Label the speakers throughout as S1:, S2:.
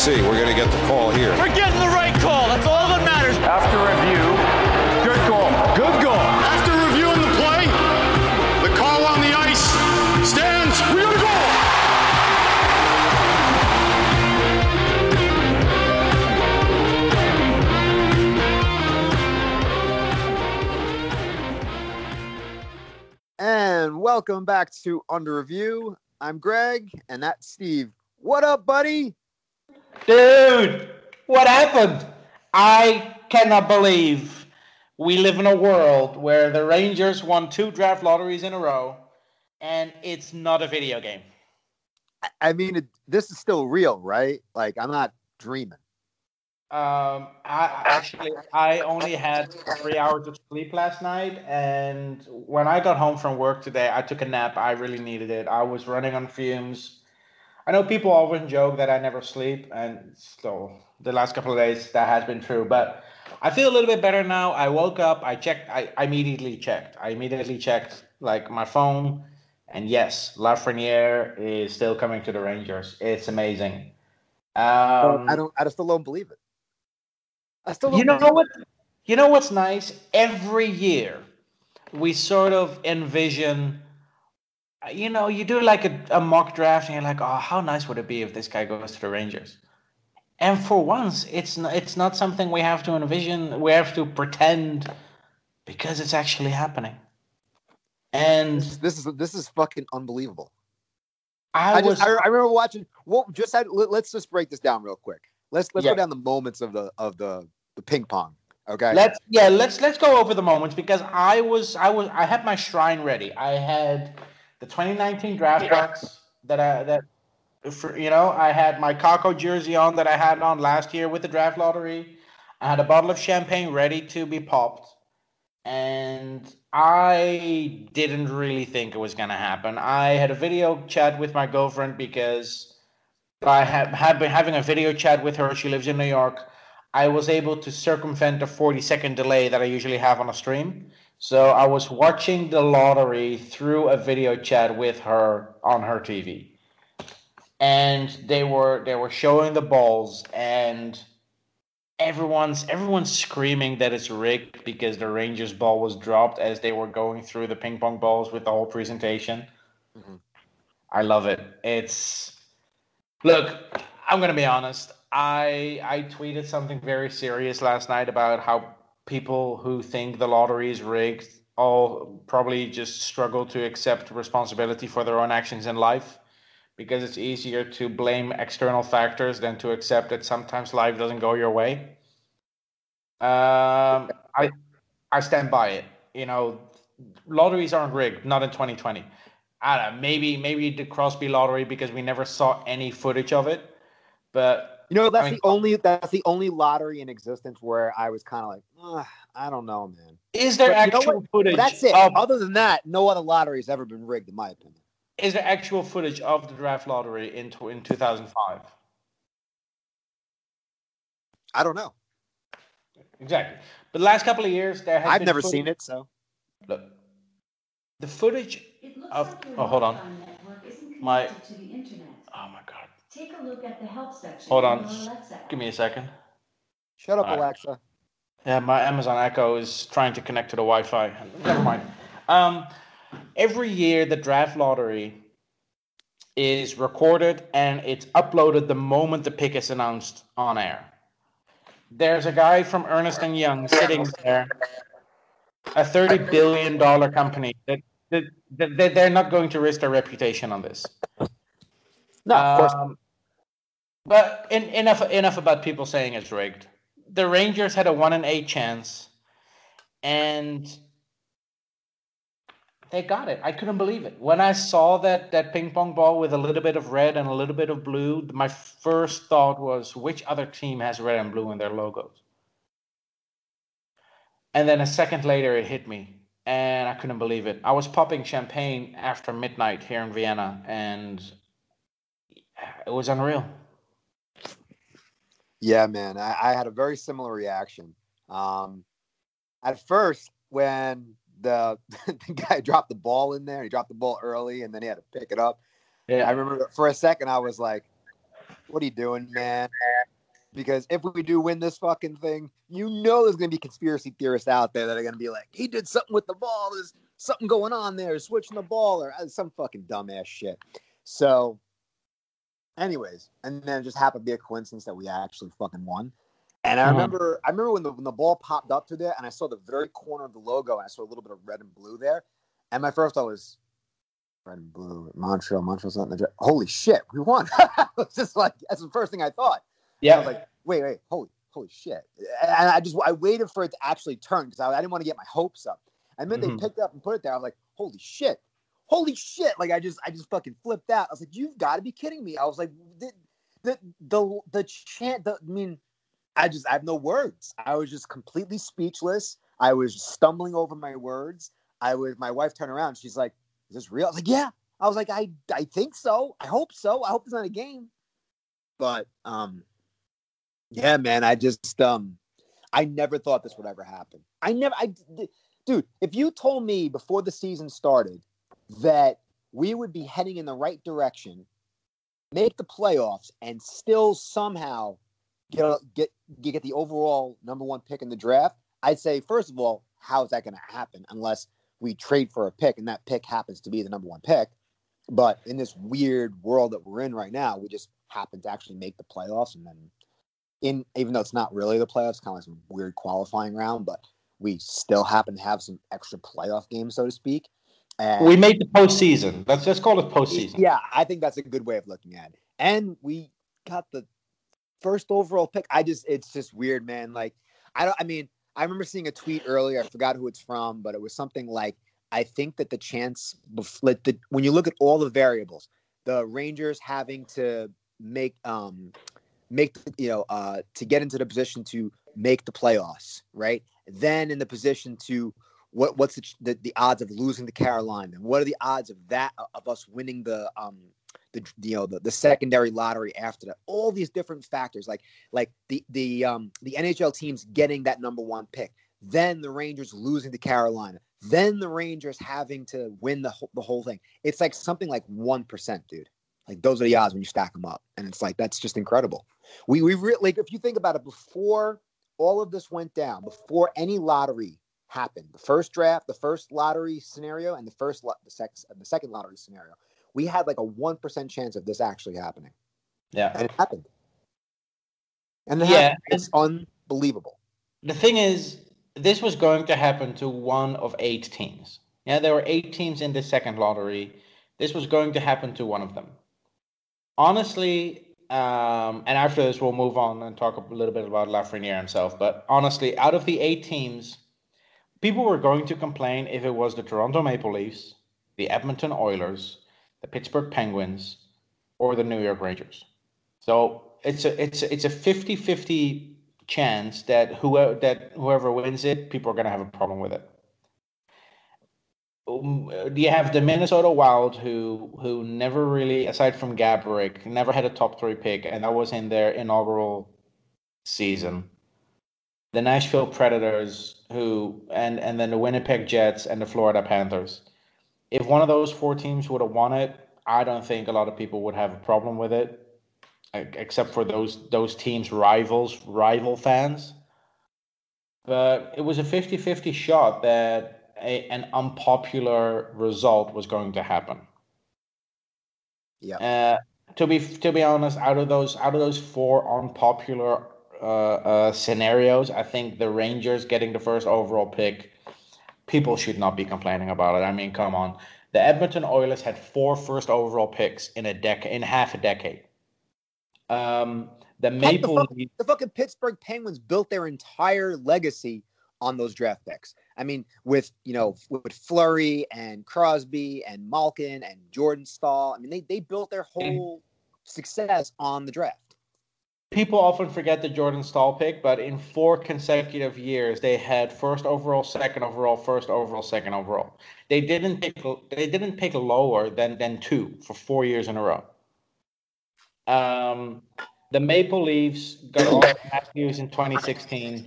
S1: Let's see. We're going to get the call here.
S2: We're getting the right call. That's all that matters.
S3: After review, good goal.
S4: Good goal.
S5: After reviewing the play, the call on the ice stands. We got a goal.
S6: And welcome back to Under Review. I'm Greg, and that's Steve. What up, buddy?
S7: Dude, what happened? I cannot believe we live in a world where the Rangers won two draft lotteries in a row, and it's not a video game.
S6: I- mean, it, this is still real, right? Like, I'm not dreaming.
S7: Um, I actually I only had three hours of sleep last night, and when I got home from work today, I took a nap. I really needed it. I was running on fumes. I know people often joke that I never sleep, and so the last couple of days that has been true. But I feel a little bit better now. I woke up. I checked. I, I immediately checked. I immediately checked like my phone, and yes, Lafreniere is still coming to the Rangers. It's amazing. Um,
S6: I don't. I still don't believe it. I still don't.
S7: you know what? You know what's nice? Every year, we sort of envision. You know, you do like a, a mock draft, and you're like, "Oh, how nice would it be if this guy goes to the Rangers?" And for once, it's not, it's not something we have to envision. We have to pretend because it's actually happening. And
S6: This, this is this is fucking unbelievable.
S7: I,
S6: I,
S7: was
S6: just I, I remember watching. Well, just had, let, us just break this down real quick. Let's let's
S7: Yeah.
S6: go down the moments of the of the the ping pong. Okay.
S7: Let's yeah, let's let's go over the moments because I was I was I had my shrine ready. I had the 2019 draft picks that I that for, you know I had my Kakko jersey on that I had on last year with the draft lottery. I had a bottle of champagne ready to be popped, and I didn't really think it was gonna happen. I had a video chat with my girlfriend because I had had been having a video chat with her. She lives in New York. I was able to circumvent the 40 second delay that I usually have on a stream. So I was watching the lottery through a video chat with her on her TV. And they were they were showing the balls and everyone's everyone's screaming that it's rigged because the Rangers ball was dropped as they were going through the ping pong balls with the whole presentation.
S6: Mhm.
S7: I love it. It's look, I'm gonna be honest. I I tweeted something very serious last night about how people who think the lottery is rigged all probably just struggle to accept responsibility for their own actions in life because it's easier to blame external factors than to accept that sometimes life doesn't go your way. Um, I I stand by it. You know, lotteries aren't rigged, not in 2020. I don't know, maybe maybe the Crosby lottery because we never saw any footage of it, but
S6: You know, that's
S7: I mean-
S6: the only that's the only lottery in existence where I was kind of like, "Ugh, I don't know, man.
S7: is there
S6: But you know
S7: actual footage?
S6: That's it.
S7: Of,
S6: Other than that, no other lottery has ever been rigged, in my opinion.
S7: is there actual footage of the draft lottery in in 2005?
S6: I don't know.
S7: Exactly. But the last couple of years, there has
S6: I've
S7: been
S6: never
S7: footage-
S6: seen it, so
S7: Look, the footage. Of-
S8: like
S7: oh, hold on.
S8: Wi-Fi network isn't
S7: My-
S8: connected to the internet.
S7: Oh my God!
S8: Take a look at the help section.
S7: Hold
S8: on
S7: on.
S8: Alexa.
S7: Give me a second.
S6: shut up,
S7: All right.
S6: Alexa.
S7: Yeah, my Amazon Echo is trying to connect to the Wi-Fi. Never mind. Um, every year, the draft lottery is recorded and it's uploaded the moment the pick is announced on air. There's a guy from Ernst and Young sitting there, a thirty billion dollar company that, that, that that they're not going to risk their reputation on this.
S6: No, of course.
S7: Um, but in, enough enough about people saying it's rigged. The Rangers had a one in eight chance, and they got it. I couldn't believe it when I saw that that ping pong ball with a little bit of red and a little bit of blue. My first thought was, which other team has red and blue in their logos? And then a second later, it hit me, and I couldn't believe it. I was popping champagne after midnight here in Vienna, and it was unreal.
S6: Yeah, man. I, I had a very similar reaction. Um, at first, when the, the guy dropped the ball in there, he dropped the ball early and then he had to pick it up.
S7: Yeah.
S6: I remember for a second, I was like, what are you doing, man? Because if we do win this fucking thing, you know there's gonna be conspiracy theorists out there that are gonna be like, he did something with the ball. There's something going on there, switching the ball, or uh, some fucking dumbass shit. So, anyways, and then it just happened to be a coincidence that we actually fucking won. And I
S7: Mhm.
S6: remember, I remember when the when the ball popped up to there, and I saw the very corner of the logo, and I saw a little bit of red and blue there. And my first thought was, red and blue, Montreal, Montreal's not in the Holy shit, we won! it's just like that's the first thing I thought.
S7: Yeah, I
S6: was like, wait, wait, holy, holy shit! And I just I waited for it to actually turn because I, I didn't want to get my hopes up. And then
S7: Mhm.
S6: they picked up and put it there. I was like, holy shit, holy shit! Like I just I just fucking flipped out. I was like, you've got to be kidding me! I was like, the the the, the chant. The, I mean, I just I have no words. I was just completely speechless. I was stumbling over my words. I was my wife turned around. She's like, "Is this real?" I was like, "Yeah." I was like, "I I think so. I hope so. I hope it's not a game." But um, yeah, man. I just um, I never thought this would ever happen. I never. I dude, if you told me before the season started that we would be heading in the right direction, make the playoffs, and still somehow get a, get get the overall number one pick in the draft, I'd say first of all, how is that going to happen unless we trade for a pick and that pick happens to be the number one pick? But in this weird world that we're in right now, we just happen to actually make the playoffs, and then in even though it's not really the playoffs, kind of like some weird qualifying round, but we still happen to have some extra playoff games, so to speak. And
S7: We made the postseason. Let's just call it postseason.
S6: yeah, I think that's a good way of looking at it. And we got the first overall pick. I just it's just weird, man. Like I don't I mean, I remember seeing a tweet earlier, I forgot who it's from, but it was something like I think that the chance like the, when you look at all the variables, the Rangers having to make um make you know uh to get into the position to make the playoffs, right? Then in the position to what what's the, the the odds of losing to Carolina? What are the odds of that of us winning the um the you know the, the secondary lottery after that? All these different factors, like like the the um the NHL teams getting that number one pick, then the Rangers losing to Carolina, then the Rangers having to win the whole, the whole thing. It's like something like one percent, dude. Like those are the odds when you stack them up, and it's like that's just incredible. We we re- like if you think about it, before all of this went down, before any lottery happened, the first draft, the first lottery scenario, and the first lo- the, sex, the second lottery scenario, we had like a one percent chance of this actually happening,
S7: Yeah.
S6: and it happened. And it
S7: Yeah,
S6: happened. it's unbelievable.
S7: The thing is, this was going to happen to one of eight teams. Yeah, there were eight teams in the second lottery. This was going to happen to one of them. Honestly, um, and after this, we'll move on and talk a little bit about Lafreniere himself. But honestly, out of the eight teams, people were going to complain if it was the Toronto Maple Leafs, the Edmonton Oilers, the Pittsburgh Penguins, or the New York Rangers. So it's a it's a, it's a 50-50 chance that whoever that whoever wins it, people are going to have a problem with it. Um, you have the Minnesota Wild, who who never really, aside from Gaborik, never had a top three pick, and that was in their inaugural season. The Nashville Predators, who and and then the Winnipeg Jets and the Florida Panthers. If one of those four teams would have won it, I don't think a lot of people would have a problem with it, except for those those teams' rivals, rival fans. But it was a 50-50 shot that a, an unpopular result was going to happen.
S6: Yeah.
S7: Uh, to be to be honest, out of those out of those four unpopular uh, uh, scenarios, I think the Rangers getting the first overall pick, people should not be complaining about it. I mean, come on, the Edmonton Oilers had four first overall picks in a decade, in half a decade. Um, the Maple
S6: the, fuck- the fucking Pittsburgh Penguins built their entire legacy on those draft picks. I mean, with you know, with Fleury and Crosby and Malkin and Jordan Staal. I mean, they they built their whole success on the draft.
S7: People often forget the Jordan Staal pick, but in four consecutive years, they had first overall, second overall, first overall, second overall. They didn't pick. They didn't pick lower than than two for four years in a row. Um, the Maple Leafs got Auston Matthews in 2016.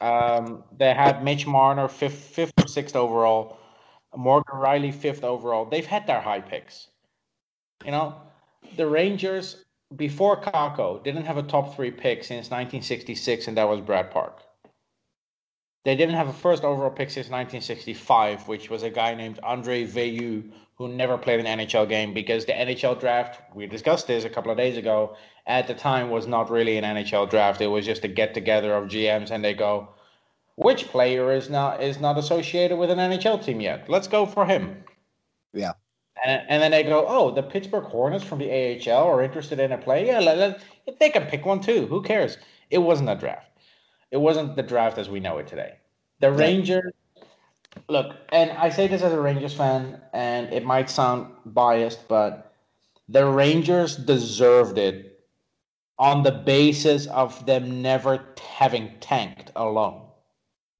S7: Um, they had Mitch Marner fifth, fifth or sixth overall, Morgan Rielly fifth overall. They've had their high picks. You know, the Rangers before Kakko didn't have a top three pick since 1966, and that was Brad Park. They didn't have a first overall pick since 1965, which was a guy named Andre Veilleux, who never played an NHL game because the NHL draft, we discussed this a couple of days ago, at the time was not really an NHL draft. It was just a get together of GMs, and they go, which player is not is not associated with an NHL team yet? Let's go for him.
S6: Yeah.
S7: And, and then they go, oh, the Pittsburgh Hornets from the AHL are interested in a play. Yeah, let, let, they can pick one too. Who cares? It wasn't a draft. It wasn't the draft as we know it today. The Rangers, look, and I say this as a Rangers fan, and it might sound biased, but the Rangers deserved it on the basis of them never having tanked alone.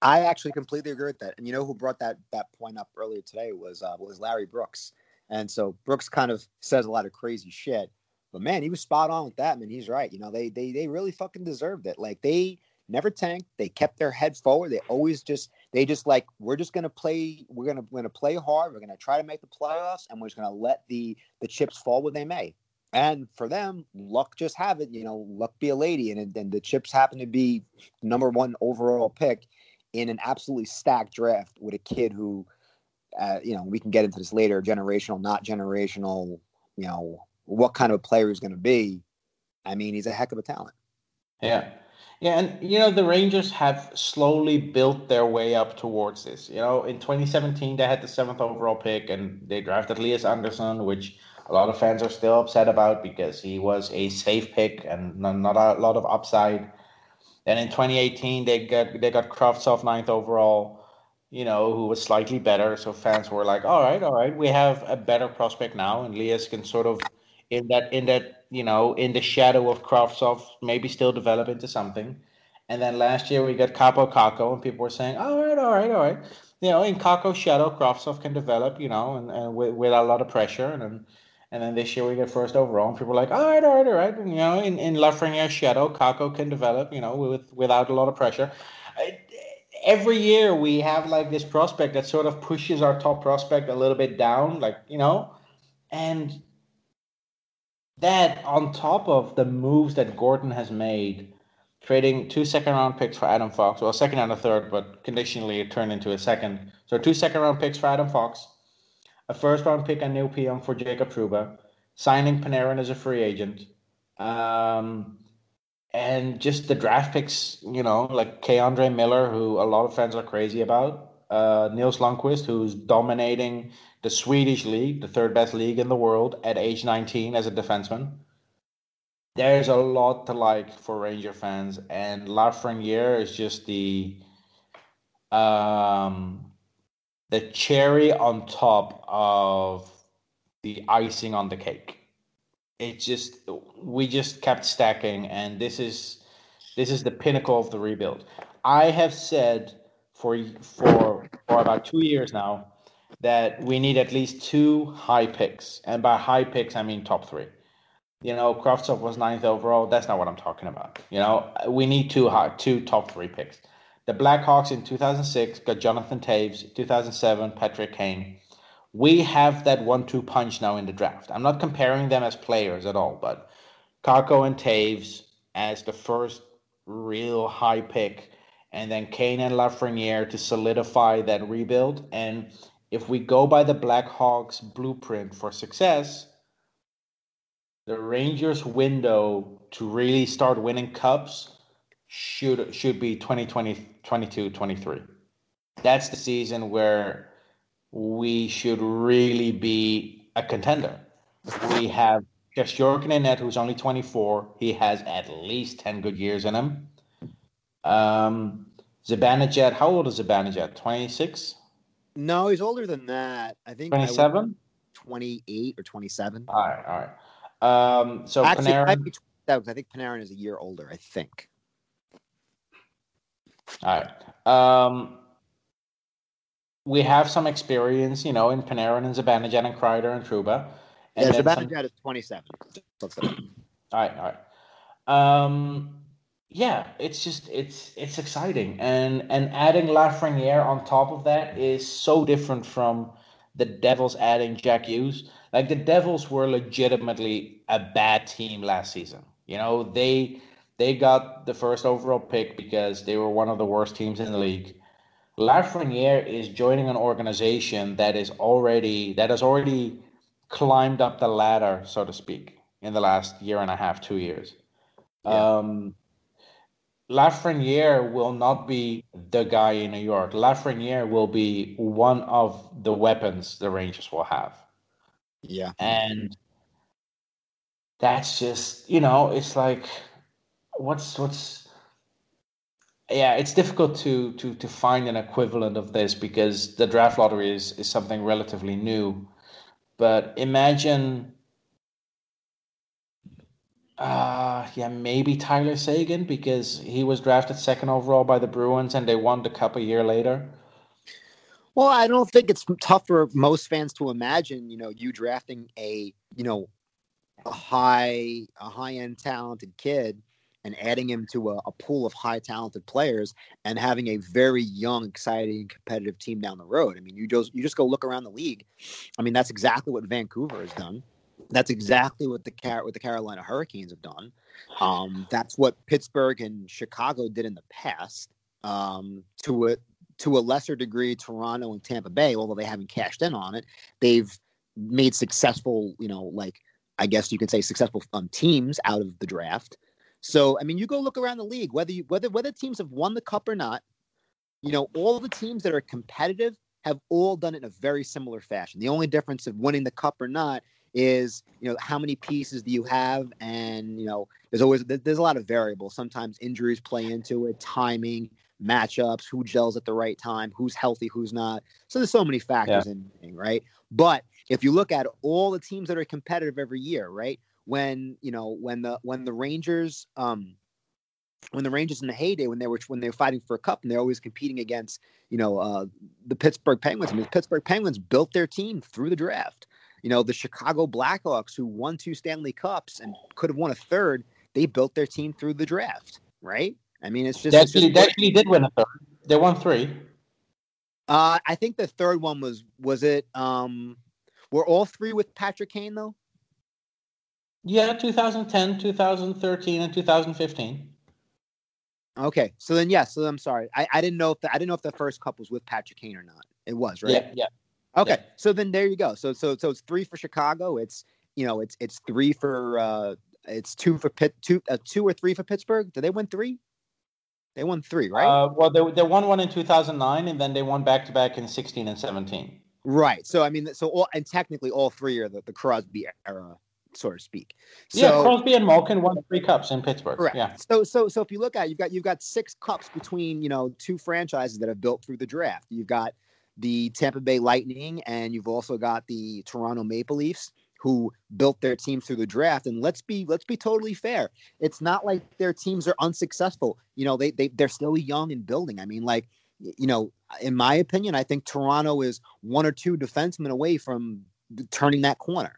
S6: I actually completely agree with that. And you know who brought that that point up earlier today was uh, was Larry Brooks. And so Brooks kind of says a lot of crazy shit, but man, he was spot on with that. Man, he's right. You know, they they they really fucking deserved it. Like they never tanked. They kept their head forward. They always just they just like we're just gonna play. We're gonna we're gonna play hard. We're gonna try to make the playoffs, and we're just gonna let the the chips fall where they may. And for them, luck just have it. You know, luck be a lady, and and the chips happen to be number one overall pick in an absolutely stacked draft with a kid who, uh, you know, we can get into this later, generational, not generational. You know, what kind of a player he's going to be. I mean, he's a heck of a talent.
S7: Yeah. Yeah, and you know the Rangers have slowly built their way up towards this. You know, in 2017 they had the seventh overall pick, and they drafted Elias Andersson, which a lot of fans are still upset about because he was a safe pick and not, a lot of upside. Then in 2018 they got they got Kravtsov ninth overall, you know, who was slightly better. So fans were like, all right, all right, we have a better prospect now, and Elias can sort of in that in that you know, in the shadow of Kravtsov, maybe still develop into something. And then last year we got Kaapo Kakko, and people were saying, all right, all right, all right. You know, in Kakko's shadow, Kravtsov can develop, you know, and, and with, without a lot of pressure. And then, and then this year we get first overall, and people are like, all right, all right, all right. And, you know, in, in Lafreniere's shadow, Kakko can develop, you know, with without a lot of pressure. Every year we have like this prospect that sort of pushes our top prospect a little bit down, like, you know, and that on top of the moves that Gorton has made, trading two second round picks for Adam Fox, well, second and a third, but conditionally it turned into a second. So two second round picks for Adam Fox, a first round pick and Neal Pionk for Jacob Trouba, signing Panarin as a free agent, um, and just the draft picks, you know, like K. Andre Miller, who a lot of fans are crazy about, uh, Nils Lundkvist, who's dominating the Swedish league, the third best league in the world, at age 19 as a defenseman. There's a lot to like for Ranger fans, and Lafreniere is just the um, the cherry on top of the icing on the cake. It just we just kept stacking, and this is this is the pinnacle of the rebuild. I have said for for for about two years now that we need at least two high picks, and by high picks I mean top three. You know, Kravtsov was ninth overall. That's not what I'm talking about. You know, we need two high, two top three picks. The Blackhawks in 2006 got Jonathan Toews, 2007, Patrick Kane. We have that one-two punch now in the draft. I'm not comparing them as players at all, but Kakko and Toews as the first real high pick, and then Kane and Lafreniere to solidify that rebuild. And if we go by the Blackhawks blueprint for success, the Rangers window to really start winning cups should should be 2020 22 23. That's the season where we should really be a contender. We have just Jorgen net, who's only 24. He has at least 10 good years in him. Um, Zibanejad, how old is Zibanejad? 26?
S6: No, he's older than that. I think I
S7: 27?
S6: 28 or 27.
S7: All right, all right. Um, so
S6: Actually,
S7: Panarin,
S6: might be 27 'cause I think Panarin is a year older. I think.
S7: all right. Um, we have some experience, you know, in Panarin and Zibanejad and Kreider and Trouba. And
S6: yeah,
S7: then some-
S6: is 27. Let's look.
S7: All right, all right. Um, yeah, it's just it's it's exciting, and and adding Lafreniere on top of that is so different from the Devils adding Jack Hughes. Like the Devils were legitimately a bad team last season. You know, they they got the first overall pick because they were one of the worst teams in the league. Lafreniere is joining an organization that is already that has already climbed up the ladder, so to speak, in the last year and a half, two years.
S6: Yeah.
S7: Um, Lafreniere will not be the guy in New York. Lafreniere will be one of the weapons the Rangers will have.
S6: Yeah.
S7: And that's just, you know, it's like what's what's yeah, it's difficult to to to find an equivalent of this because the draft lottery is is something relatively new. But imagine uh yeah, maybe Tyler Seguin because he was drafted second overall by the Bruins and they won the cup a year later.
S6: Well, I don't think it's tough for most fans to imagine, you know, you drafting a, you know, a high a high end talented kid and adding him to a, a pool of high talented players and having a very young, exciting, competitive team down the road. I mean, you just you just go look around the league. I mean, that's exactly what Vancouver has done. That's exactly what the Car- what the Carolina Hurricanes have done. Um, that's what Pittsburgh and Chicago did in the past. Um, to a to a lesser degree, Toronto and Tampa Bay, although they haven't cashed in on it, they've made successful, you know, like I guess you can say successful um, teams out of the draft. So I mean, you go look around the league, whether you whether whether teams have won the cup or not, you know, all the teams that are competitive have all done it in a very similar fashion. The only difference of winning the cup or not is, you know, how many pieces do you have, and you know, there's always there's a lot of variables. Sometimes injuries play into it, timing, matchups, who gels at the right time, who's healthy, who's not. So there's so many factors in, in right. But if you look at all the teams that are competitive every year, right? When you know when the when the Rangers um when the Rangers in the heyday when they were when they were fighting for a cup and they're always competing against you know uh, the Pittsburgh Penguins. I mean, the Pittsburgh Penguins built their team through the draft. You know, the Chicago Blackhawks, who won two Stanley Cups and could have won a third, they built their team through the draft, right? I mean, it's just,
S7: They actually, they actually did win a third. They won three.
S6: uh, I think the third one was was it um were all three with Patrick Kane though?
S7: Yeah, 2010, 2013, and 2015.
S6: Okay, so then yes, so I'm sorry. I, I didn't know if the, I didn't know if the first cup was with Patrick Kane or not. It was, right?
S7: Yeah, yeah.
S6: Okay,
S7: Yeah.
S6: so then there you go. So so so it's three for Chicago. It's you know it's it's three for uh it's two for Pitt two uh, two or three for Pittsburgh. Did they win three? They won three, right?
S7: Uh, well, they, they won one in 2009, and then they won back to back in 16 and 17.
S6: right. So I mean, so all and technically all three are the, the Crosby era, so to speak. So,
S7: yeah, Crosby and Malkin won three cups in Pittsburgh.
S6: Correct.
S7: Yeah.
S6: So so so if you look at it, you've got you've got six cups between you know two franchises that have built through the draft. You've got the Tampa Bay Lightning and you've also got the Toronto Maple Leafs who built their teams through the draft. And let's be let's be totally fair. It's not like their teams are unsuccessful. You know, they they they're still young and building. I mean, like you know, in my opinion, I think Toronto is one or two defensemen away from turning that corner.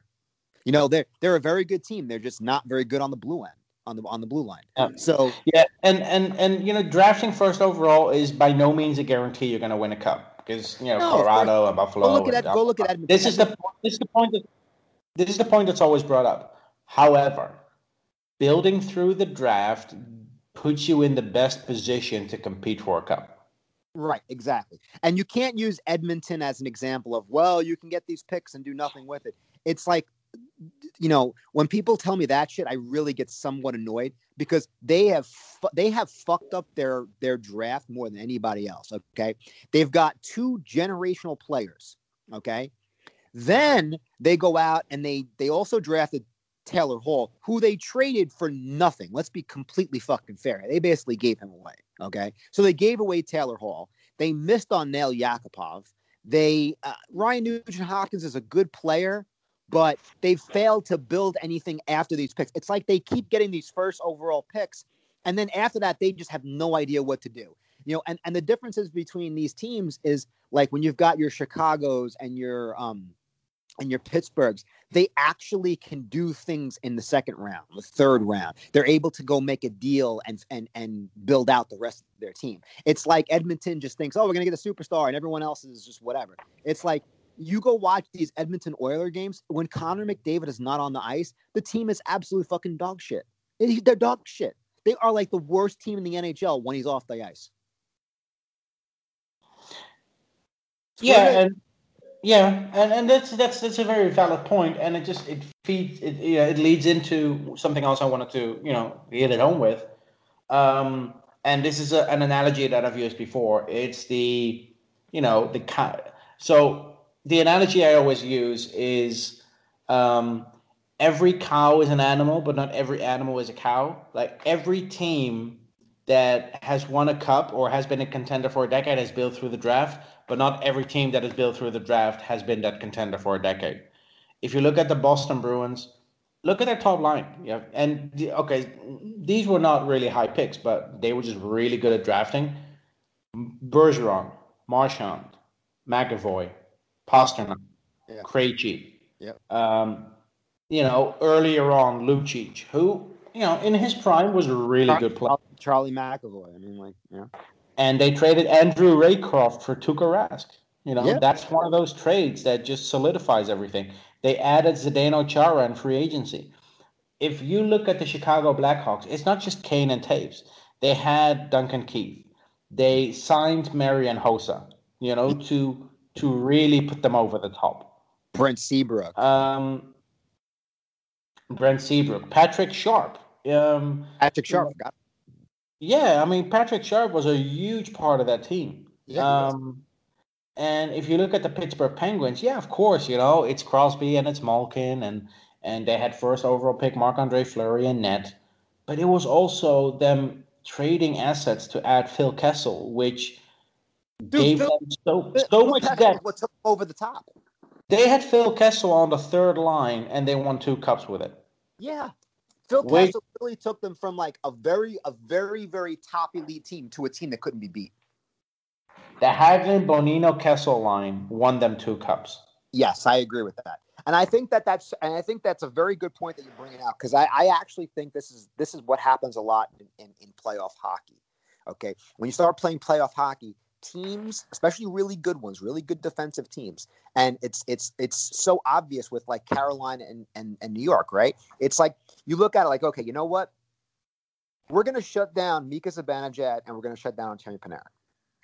S6: You know, they're they're a very good team. They're just not very good on the blue end, on the on the blue line.
S7: Yeah.
S6: So
S7: Yeah, and, and and you know, drafting first overall is by no means a guarantee you're going to win a cup because you know
S6: No,
S7: Colorado and Buffalo.
S6: go look at that. Go look at Edmonton.
S7: This is the this is the point that this is the point that's always brought up. However, building through the draft puts you in the best position to compete for a cup.
S6: Right, exactly. And you can't use Edmonton as an example of, well, you can get these picks and do nothing with it. It's like, you know, when people tell me that shit, I really get somewhat annoyed because they have fu- they have fucked up their their draft more than anybody else. Okay, they've got two generational players. Okay, then they go out and they they also drafted Taylor Hall, who they traded for nothing. Let's be completely fucking fair. They basically gave him away. Okay, so they gave away Taylor Hall. They missed on Nail Yakupov. They uh, Ryan Nugent Hopkins is a good player, but they failed to build anything after these picks. It's like they keep getting these first overall picks, and then after that, they just have no idea what to do. You know, and and the differences between these teams is like when you've got your Chicago's and your um and your Pittsburghs, they actually can do things in the second round, the third round. They're able to go make a deal and and and build out the rest of their team. It's like Edmonton just thinks, oh, we're gonna get a superstar, and everyone else is just whatever. It's like You go watch these Edmonton Oiler games. When Connor McDavid is not on the ice, the team is absolutely fucking dog shit. They- They're dog shit. They are like the worst team in the NHL when he's off the ice.
S7: Yeah, and yeah, and, and that's that's that's a very valid point, and it just it feeds it yeah it leads into something else I wanted to you know hit it home with, um, and this is a, an analogy that I've used before. It's the you know the. So the analogy I always use is um, every cow is an animal, but not every animal is a cow. Like every team that has won a cup or has been a contender for a decade has built through the draft, but not every team that has built through the draft has been that contender for a decade. If you look at the Boston Bruins, look at their top line. Yeah, and okay, these were not really high picks, but they were just really good at drafting. Bergeron, Marchand, McAvoy, Pastrnak,
S6: Yeah.
S7: Krejci.
S6: Yep.
S7: Um, you know, earlier on, Lucic, who you know in his prime was a really good player.
S6: Charlie McAvoy. I mean, like, yeah.
S7: And they traded Andrew Raycroft for Tuukka Rask. You know,
S6: Yeah.
S7: that's one of those trades that just solidifies everything. They added Zdeno Chara in free agency. If you look at the Chicago Blackhawks, it's not just Kane and Toews. They had Duncan Keith. They signed Marian Hossa, you know, to to really put them over the top.
S6: Brent Seabrook.
S7: Um, Brent Seabrook, Patrick Sharp. Um,
S6: Patrick Sharp.
S7: Yeah, I mean Patrick Sharp was a huge part of that team.
S6: Yeah,
S7: um, and if you look at the Pittsburgh Penguins, yeah, of course, you know it's Crosby and it's Malkin, and and they had first overall pick Marc Andre Fleury and net, but it was also them trading assets to add Phil Kessel, which gave
S6: Phil-
S7: them so
S6: Phil-
S7: so much depth.
S6: What took over the top?
S7: They had Phil Kessel on the third line, and they won two cups with it.
S6: Yeah. Phil
S7: Wait.
S6: Kessel really took them from like a very, a very, very top elite team to a team that couldn't be beat.
S7: The Hagelin Bonino Kessel line won them two cups.
S6: Yes, I agree with that, and I think that that's, and I think that's a very good point that you're bringing out because I, I actually think this is this is what happens a lot in, in, in playoff hockey. Okay, when you start playing playoff hockey, teams, especially really good ones, really good defensive teams, and it's it's it's so obvious with like Carolina and and, and New York, right? It's like you look at it like, okay, you know what? We're gonna shut down Mika Zibanejad and we're gonna shut down Artemi Panarin.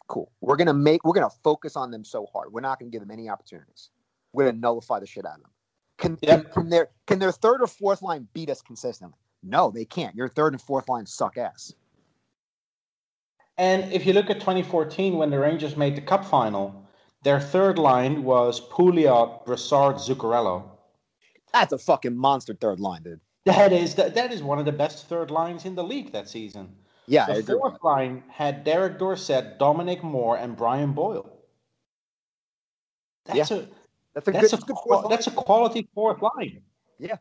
S6: Cool. We're gonna make we're gonna focus on them so hard. We're not gonna give them any opportunities. We're gonna nullify the shit out of them. Can, can, can their can their third or fourth line beat us consistently? No, they can't. Your third and fourth line suck ass.
S7: And if you look at 2014, when the Rangers made the Cup final, their third line was Pouliot, Brassard, Zuccarello.
S6: That's a fucking monster third line, dude.
S7: That is that, that is one of the best third lines in the league that season.
S6: Yeah,
S7: The fourth line had Derek Dorsett, Dominic Moore, and Brian Boyle. That's a.
S6: That's a
S7: that's
S6: good,
S7: a
S6: good fourth line.
S7: that's a quality fourth line.
S6: Yeah.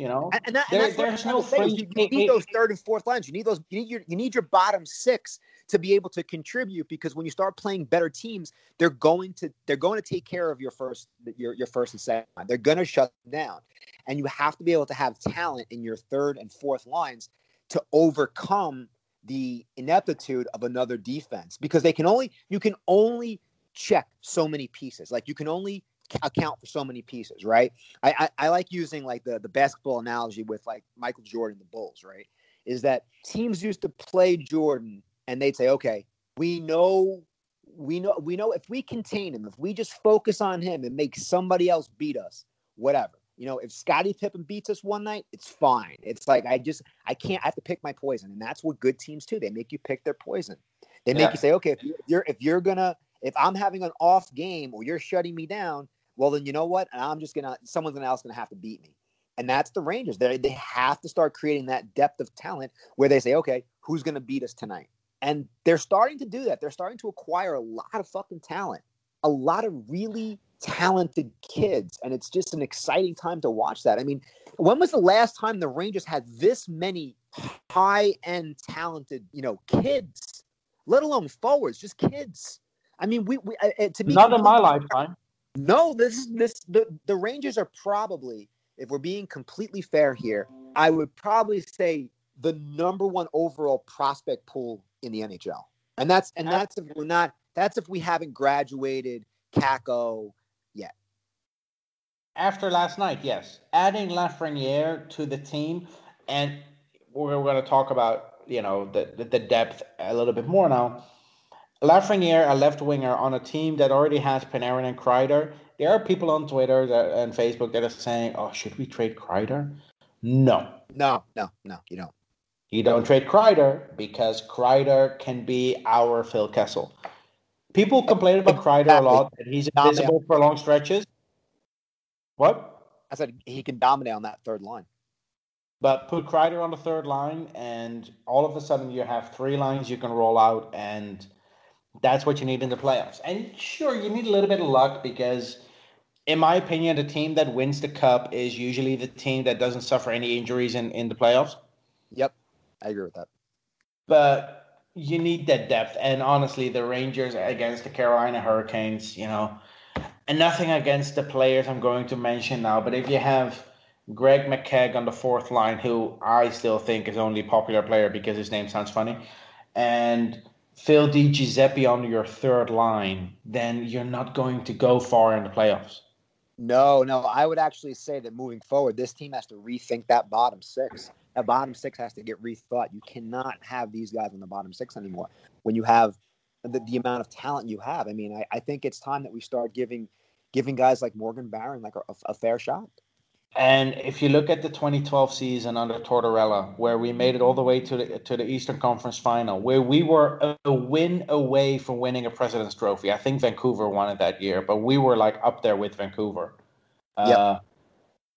S7: You know,
S6: And, that,
S7: There-
S6: and
S7: there's no
S6: to say is
S7: fringe-
S6: you, you need those third and fourth lines. You need those. You need your. You need your bottom six to be able to contribute because when you start playing better teams, they're going to they're going to take care of your first your your first and second line. They're going to shut down, and you have to be able to have talent in your third and fourth lines to overcome the ineptitude of another defense because they can only you can only check so many pieces. Like you can only account for so many pieces, right? I, I, I like using like the, the basketball analogy with like Michael Jordan, the Bulls, right? Is that teams used to play Jordan and they'd say, okay, we know, we know, we know if we contain him, if we just focus on him and make somebody else beat us, whatever. You know, if Scottie Pippen beats us one night, it's fine. It's like I just I can't I have to pick my poison, and that's what good teams do. They make you pick their poison. They make
S7: Yeah.
S6: you say, okay, if you're if you're gonna if I'm having an off game or you're shutting me down, well then you know what? I'm just gonna someone's gonna else gonna have to beat me. And that's the Rangers. They they have to start creating that depth of talent where they say, okay, who's gonna beat us tonight? And they're starting to do that. They're starting to acquire a lot of fucking talent, a lot of really talented kids, and it's just an exciting time to watch that. I mean, when was the last time the Rangers had this many high end talented, you know, kids, let alone forwards, just kids? I mean, we, we uh, uh, to be
S7: not in my lifetime.
S6: No, this is this the the Rangers are probably, if we're being completely fair here, I would probably say the number one overall prospect pool in the NHL. And that's and that's if we're not that's if we haven't graduated Kakko yet.
S7: after last night, yes, adding Lafreniere to the team, and we're going to talk about you know the, the the depth a little bit more now. Lafreniere, a left winger on a team that already has Panarin and Kreider. There are people on Twitter that, and Facebook that are saying, "Oh, should we trade Kreider?" No,
S6: No, no, no, you don't.
S7: you don't trade Kreider because Kreider can be our Phil Kessel. People complain about Kreider a lot that he's invisible for long stretches. What?
S6: I said he can dominate on that third line.
S7: But put Kreider on the third line, and all of a sudden you have three lines you can roll out, and that's what you need in the playoffs. And sure, you need a little bit of luck because, in my opinion, the team that wins the cup is usually the team that doesn't suffer any injuries in, in the playoffs.
S6: Yep, I agree with that.
S7: But you need that depth. And honestly, the Rangers against the Carolina Hurricanes, you know, and nothing against the players I'm going to mention now, but if you have Greg McKegg on the fourth line, who I still think is only a popular player because his name sounds funny, and Phil Di Giuseppe on your third line, then you're not going to go far in the playoffs.
S6: No, no, I would actually say that moving forward, this team has to rethink that bottom six. That bottom six has to get rethought. You cannot have these guys on the bottom six anymore. When you have the, the amount of talent you have, I mean, I, I think it's time that we start giving giving guys like Morgan Barron like a, a fair shot.
S7: And if you look at the 2012 season under Tortorella, where we made it all the way to the to the Eastern Conference Final, where we were a, a win away from winning a President's Trophy. I think Vancouver won it that year, but we were like up there with Vancouver.
S6: Yep.
S7: Uh,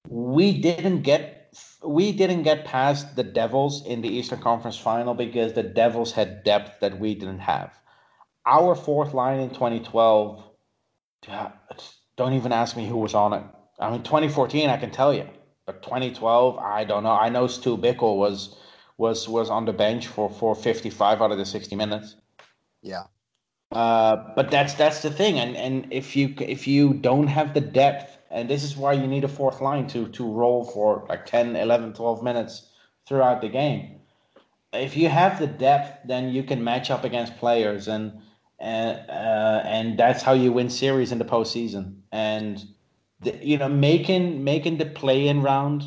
S7: we didn't get we didn't get past the Devils in the Eastern Conference Final because the Devils had depth that we didn't have. Our fourth line in 2012, don't even ask me who was on it. I mean, 2014, I can tell you, but 2012, I don't know. I know Stu Bickel was was was on the bench for for 55 out of the 60 minutes.
S6: Yeah.
S7: Uh, but that's that's the thing, and and if you if you don't have the depth, and this is why you need a fourth line to to roll for like 10, 11, 12 minutes throughout the game. If you have the depth, then you can match up against players, and and uh, and that's how you win series in the postseason. And the, you know, making making the play-in round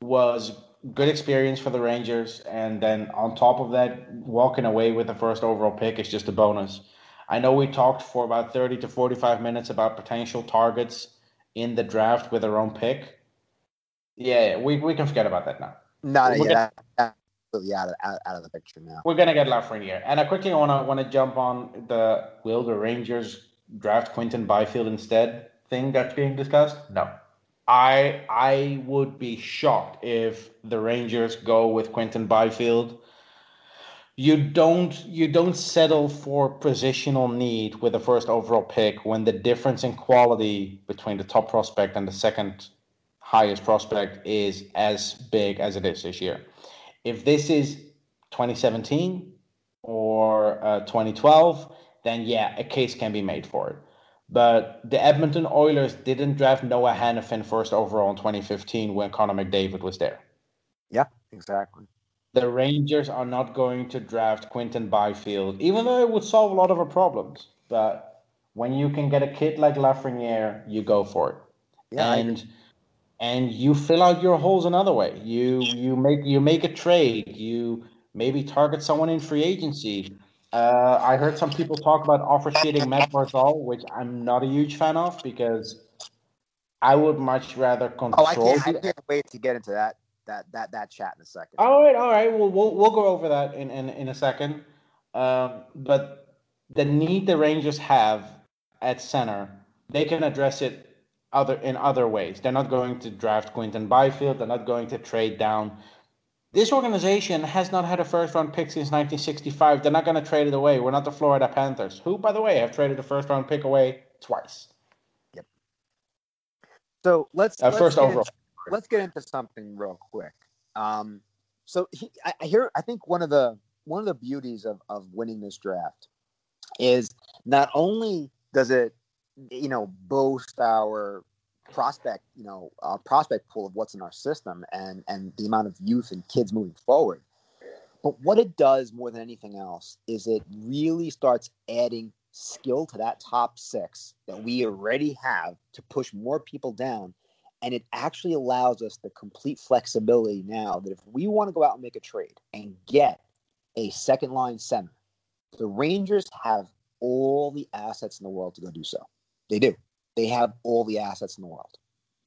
S7: was good experience for the Rangers, and then on top of that, walking away with the first overall pick is just a bonus. I know we talked for about 30 to 45 minutes about potential targets in the draft with our own pick. Yeah, we, we can forget about that now.
S6: No, yeah, that, that's completely out of, out, out of the picture now.
S7: We're gonna get Lafreniere, and I quickly want to want to jump on the will the Rangers draft Quinton Byfield instead thing that's being discussed. No, I I would be shocked if the Rangers go with Quinton Byfield. You don't you don't settle for positional need with the first overall pick when the difference in quality between the top prospect and the second highest prospect is as big as it is this year. If this is 2017 or uh, 2012, then yeah, a case can be made for it. But the Edmonton Oilers didn't draft Noah Hanifin first overall in 2015 when Connor McDavid was there.
S6: Yeah, exactly.
S7: The Rangers are not going to draft Quinton Byfield, even though it would solve a lot of our problems. But when you can get a kid like Lafreniere, you go for it.
S6: Yeah,
S7: and and you fill out your holes another way. You you make you make a trade. You maybe target someone in free agency. Uh, I heard some people talk about offer sheeting Matt Barzal, which I'm not a huge fan of because I would much rather control.
S6: Oh, I can't, I can't wait to get into that that that that chat in a second.
S7: all right, all right. Well, we'll we'll go over that in in, in a second. Um, but the need the Rangers have at center, they can address it other in other ways. They're not going to draft Quinton Byfield. They're not going to trade down. This organization has not had a first round pick since 1965. They're not going to trade it away. We're not the Florida Panthers, who, by the way, have traded a first round pick away twice. Yep.
S6: So let's,
S7: Uh,
S6: let's
S7: first overall.
S6: Into, let's get into something real quick. Um, so he, I, I hear. I think one of the one of the beauties of of winning this draft is not only does it, you know, boast our prospect, you know, prospect pool of what's in our system and and the amount of youth and kids moving forward, but what it does more than anything else is it really starts adding skill to that top six that we already have to push more people down And it actually allows us the complete flexibility now that if we want to go out and make a trade and get a second line center, the Rangers have all the assets in the world to go do so. They do. They have all the assets in the world.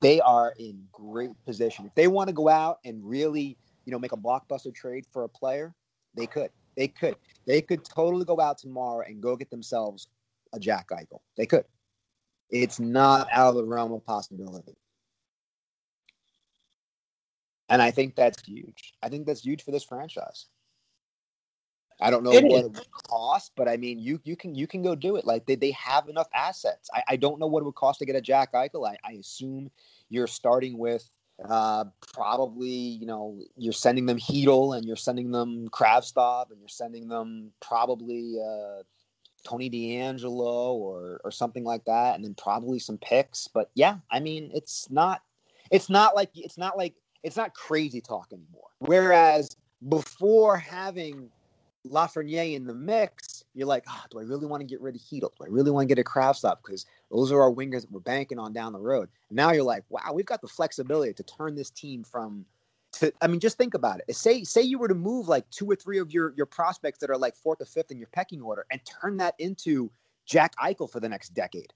S6: They are in great position. If they want to go out and really, you know, make a blockbuster trade for a player, they could. They could. They could totally go out tomorrow and go get themselves a Jack Eichel. They could. It's not out of the realm of possibility. And I think that's huge. I think that's huge for this franchise. I don't know
S7: It
S6: what
S7: is.
S6: it would cost, but I mean, you you can you can go do it. Like they, they have enough assets. I, I don't know what it would cost to get a Jack Eichel. I, I assume you're starting with uh, probably you know you're sending them Chytil and you're sending them Kravtsov and you're sending them probably uh, Tony DeAngelo or or something like that, and then probably some picks. But yeah, I mean, it's not it's not like it's not like it's not crazy talk anymore. Whereas before having Lafreniere in the mix, you're like, oh, do I really want to get rid of Chytil? Do I really want to get a Kravtsov? Because those are our wingers that we're banking on down the road. And now you're like, wow, we've got the flexibility to turn this team from to I mean, just think about it. Say say you were to move like two or three of your your prospects that are like fourth or fifth in your pecking order and turn that into Jack Eichel for the next decade.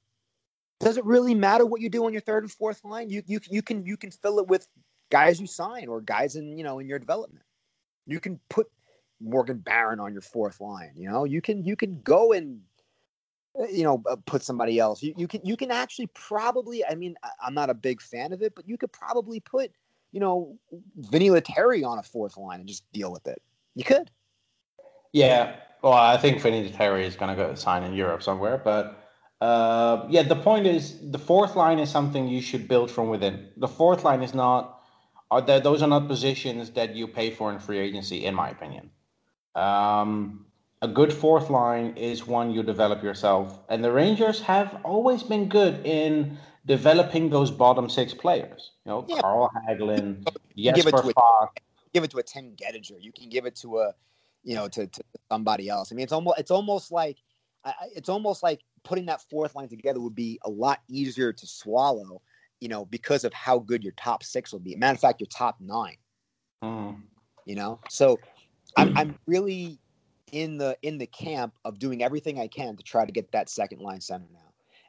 S6: Does it really matter what you do on your third and fourth line? You you you can you can fill it with guys you sign or guys in you know in your development. You can put Morgan Barron on your fourth line. You know, you can you can go and uh, you know uh, put somebody else. You you can you can actually probably. I mean, I'm not a big fan of it, but you could probably put you know Vinny Lettieri on a fourth line and just deal with it. You could.
S7: Yeah, well, I think Vinny Terry is going to go sign in Europe somewhere, but uh, yeah, the point is the fourth line is something you should build from within. The fourth line is not. Are there, those are not positions that you pay for in free agency, in my opinion. Um, a good fourth line is one you develop yourself, and the Rangers have always been good in developing those bottom six players. You know,
S6: Yeah.
S7: Carl Hagelin,
S6: give
S7: Jesper
S6: to a- give it to a Tim Gettinger. You can give it to a, you know, to, to somebody else. I mean, it's almost it's almost like it's almost like putting that fourth line together would be a lot easier to swallow, you know, because of how good your top six will be. Matter of fact, your top nine.
S7: Mhm.
S6: You know, so I'm mm. I'm really in the in the camp of doing everything I can to try to get that second line center now.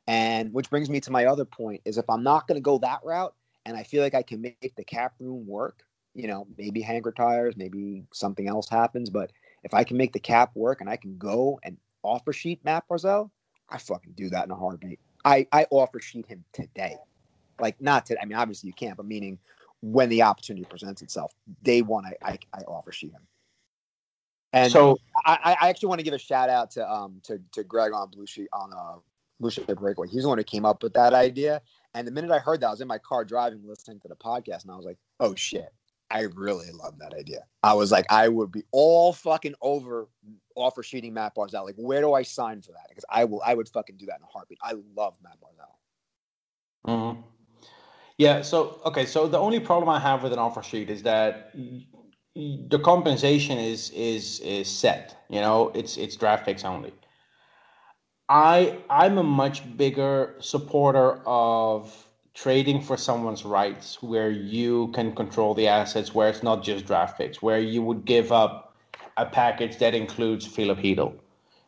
S6: And which brings me to my other point is if I'm not going to go that route, and I feel like I can make the cap room work, you know, maybe Hank retires, maybe something else happens, but if I can make the cap work and I can go and offer sheet Matt Barzal, I fucking do that in a heartbeat. I I offer sheet him today, like not today. I mean, obviously you can't, but meaning when the opportunity presents itself, day one, I I, I offer sheet him. And
S7: so
S6: I, I actually want to give a shout out to um to, to Greg on Blue Sheet on uh Blueshirt Breakaway. He's the one who came up with that idea. And the minute I heard that, I was in my car driving, listening to the podcast, and I was like, "Oh shit, I really love that idea." I was like, I would be all fucking over offer sheeting Matt Barzal. Like, where do I sign for that? Because I will, I would fucking do that in a heartbeat. I love Matt Barzal.
S7: Mhm. Yeah. So okay. So the only problem I have with an offer sheet is that the compensation is is is set. You know, it's it's draft picks only. I I'm a much bigger supporter of trading for someone's rights, where you can control the assets, where it's not just draft picks, where you would give up a package that includes Philip Chytil,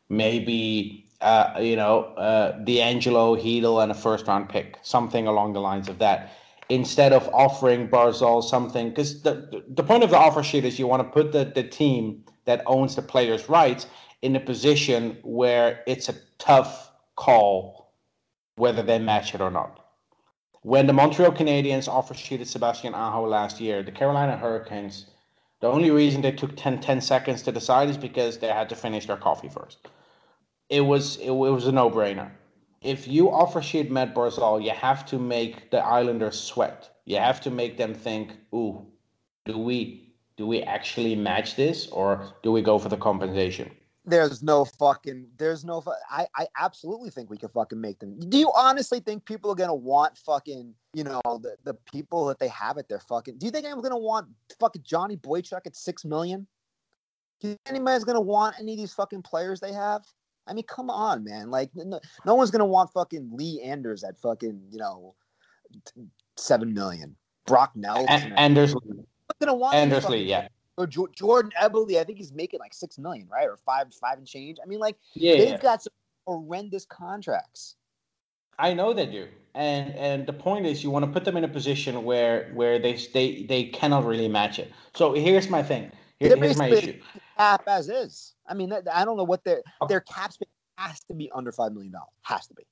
S7: maybe uh, you know uh, D'Angelo Chytil and a first round pick, something along the lines of that, instead of offering Barzal something. Because the the point of the offer sheet is you want to put the the team that owns the player's rights in a position where it's a tough call whether they match it or not. When the Montreal Canadiens offer sheeted Sebastian Aho last year, the Carolina Hurricanes, the only reason they took 10, 10 seconds to decide is because they had to finish their coffee first. It was it, was a no brainer. If you offer sheet Matt Barzal, you have to make the Islanders sweat. You have to make them think, "Ooh, do we do we actually match this, or do we go for the compensation?"
S6: There's no fucking. There's no. I I absolutely think we can fucking make them. Do you honestly think people are gonna want fucking you know the the people that they have at their fucking? Do you think anyone's gonna want fucking Johnny Boychuk at six million? Do you think anybody's gonna want any of these fucking players they have? I mean, come on, man. Like, no, no one's gonna want fucking Lee Anders at fucking you know seven million. Brock Nelson.
S7: And, Anders
S6: gonna want
S7: Anders? Lee, yeah,
S6: Or Jo- Jordan Eberle, I think he's making like six million, right? Or five, five and change. I mean, like
S7: yeah.
S6: they've
S7: yeah.
S6: got some horrendous contracts.
S7: I know they do, and and the point is, you want to put them in a position where where they they they cannot really match it. So here's my thing. Here- here's my issue.
S6: Cap as is. I mean, I don't know what their their cap space has to be under five million dollars. Has to be.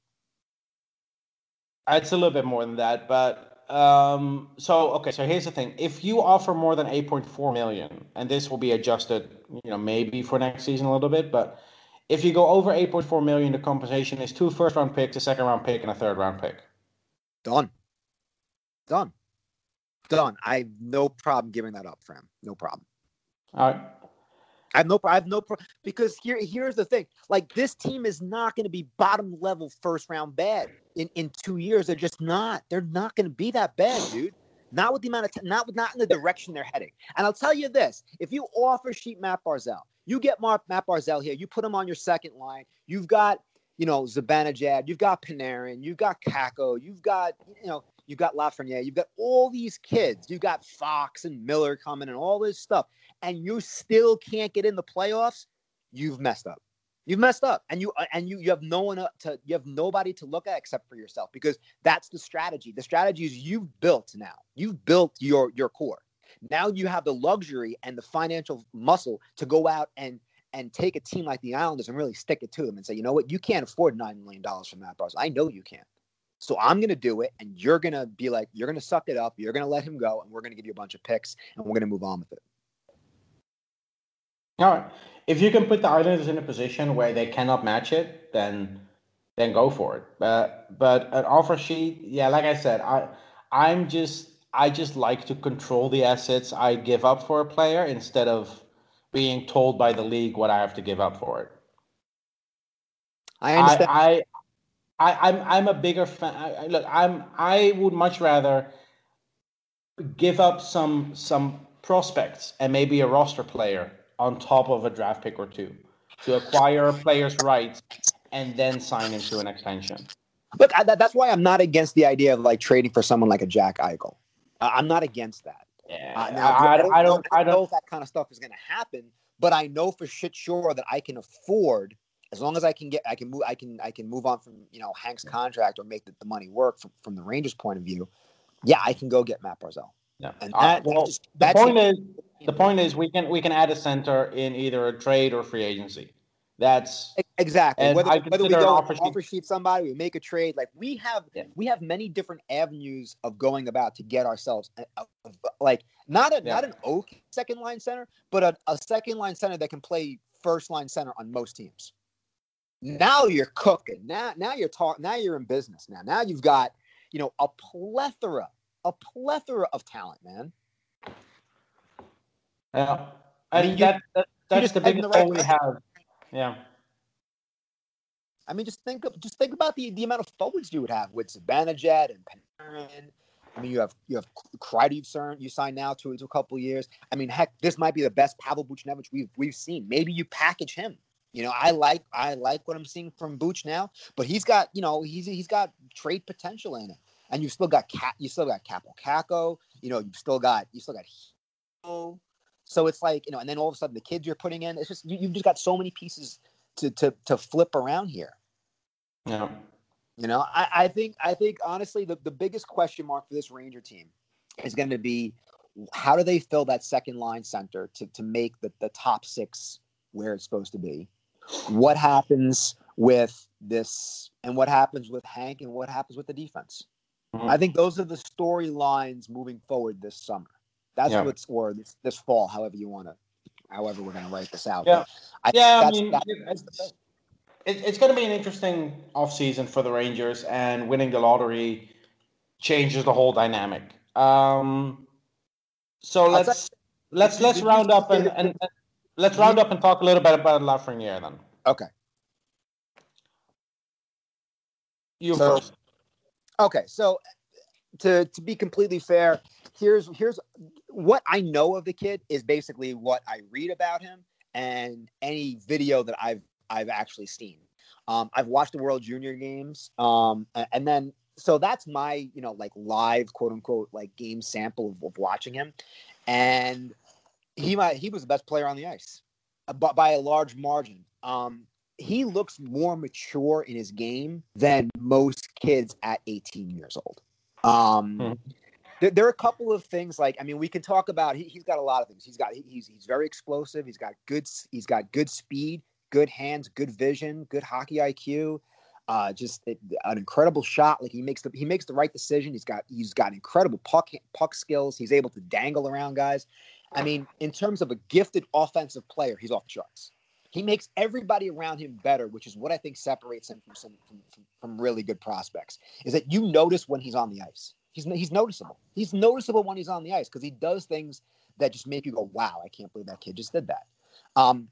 S7: It's a little bit more than that, but um, so okay. So here's the thing: if you offer more than 8.4 million, and this will be adjusted, you know, maybe for next season a little bit, but if you go over 8.4 million, the compensation is two first round picks, a second round pick, and a third round pick.
S6: Done. Done. Done. I have no problem giving that up for him. No problem.
S7: All right.
S6: I have no. I have no. Pro- because here, here's the thing. Like this team is not going to be bottom level first round bad in in two years. They're just not. They're not going to be that bad, dude. Not with the amount of, t- not with, not in the direction they're heading. And I'll tell you this: if you offer sheet Matt Barzal, you get Mark Matt Barzal here. You put him on your second line. You've got, you know, Zibanejad. You've got Panarin. You've got Kakko. You've got, you know, you've got Lafreniere. You've got all these kids. You've got Fox and Miller coming and all this stuff and you still can't get in the playoffs, you've messed up. You've messed up, and you uh, and you you have no one uh, to you have nobody to look at except for yourself because that's the strategy. The strategy is you've built now. You've built your your core. Now you have the luxury and the financial muscle to go out and and take a team like the Islanders and really stick it to them and say, you know what, you can't afford nine million dollars from Matt Barzal. I know you can't. So I'm to do it, and you're to be like, you're to suck it up. You're to let him go, and we're to give you a bunch of picks, and we're to move on with it.
S7: All right. If you can put the Islanders in a position where they cannot match it, then then go for it. But but an offer sheet, yeah, like I said, I I'm just I just like to control the assets I give up for a player instead of being told by the league what I have to give up for it.
S6: I understand.
S7: I, I, I I'm I'm a bigger fan. I- look, I'm I would much rather give up some some prospects and maybe a roster player on top of a draft pick or two to acquire a player's rights and then sign him to an extension.
S6: Look, I, that, that's why I'm not against the idea of like trading for someone like a Jack Eichel. Uh, I'm not against that.
S7: Yeah,
S6: Uh,
S7: I,
S6: now,
S7: I, don't I don't I
S6: know
S7: don't
S6: if that kind of stuff is going to happen, but I know for shit sure that I can afford as long as I can get I can move I can I can move on from you know Hank's contract or make the, the money work from, from the Rangers point of view. Yeah, I can go get Matt Barzal.
S7: Yeah.
S6: And
S7: Uh,
S6: that,
S7: well,
S6: that just,
S7: the point is the point is we can we can add a center in either a trade or free agency. That's
S6: Exactly.
S7: And
S6: whether, whether we go offer
S7: offer
S6: sheet,
S7: sheet-
S6: sheet somebody, we make a trade. Like we have,
S7: Yeah.
S6: we have many different avenues of going about to get ourselves, uh, uh, a, a- like not a
S7: Yeah.
S6: not an oak second line center, but a, a second line center that can play first line center on most teams. Now you're cooking. Now now you're talking. Now you're in business. Now now you've got you know a plethora, a plethora of talent, man.
S7: Yeah. I
S6: mean,
S7: that, that that's
S6: just
S7: the
S6: in the
S7: biggest
S6: right
S7: we have. Yeah.
S6: I mean, just think of just think about the the amount of forwards you would have with Zibanejad and Panarin. I mean, you have you have Kreider you've signed you signed now to to a couple years. I mean, heck, this might be the best Pavel Buchnevich we've we've seen. Maybe you package him. You know, I like I like what I'm seeing from Buch now, but he's got you know he's he's got trade potential in it, and you've still got Cat you still got Kaapo Kakko. You know, you've still got you still got. So it's like you know, and then all of a sudden the kids you're putting in. It's just you, you've just got so many pieces to to to flip around here.
S7: Yeah.
S6: You know, I, I think I think honestly the, the biggest question mark for this Ranger team is going to be how do they fill that second line center to, to make the, the top six where it's supposed to be? What happens with this and what happens with Hank and what happens with the defense?
S7: Mhm.
S6: I think those are the storylines moving forward this summer. That's
S7: Yeah.
S6: what's or this, this fall, however you want to, however we're going to write this out.
S7: Yeah.
S6: But
S7: Yeah, I mean,
S6: that's
S7: it-
S6: the
S7: it's going to be an interesting offseason for the Rangers, and winning the lottery changes the whole dynamic. Um, so
S6: I'll
S7: let's let's let's
S6: you
S7: round
S6: see
S7: up and, and, and let's round up and talk a little bit about Lafreniere then.
S6: Okay.
S7: You
S6: So-
S7: first.
S6: Okay, so to to be completely fair, here's here's what I know of the kid is basically what I read about him and any video that I've I've actually seen. Um, I've watched the World Junior Games, um, and then so that's my you know like live quote unquote like game sample of, of watching him, and he might he was the best player on the ice, uh, but by a large margin. Um, he looks more mature in his game than most kids at 18 years old. Um,
S7: Hmm.
S6: There, there are a couple of things like I mean we can talk about. He, he's got a lot of things. He's got he- he's he's very explosive. He's got good he's got good speed, good hands, good vision, good hockey IQ. Uh, just it, an incredible shot. Like he makes the he makes the right decision. He's got he's got incredible puck puck skills. He's able to dangle around guys. I mean, in terms of a gifted offensive player, he's off the charts. He makes everybody around him better, which is what I think separates him from some from, from really good prospects. Is that you notice when he's on the ice. He's he's noticeable. He's noticeable when he's on the ice because he does things that just make you go, "Wow, I can't believe that kid just did that." Um,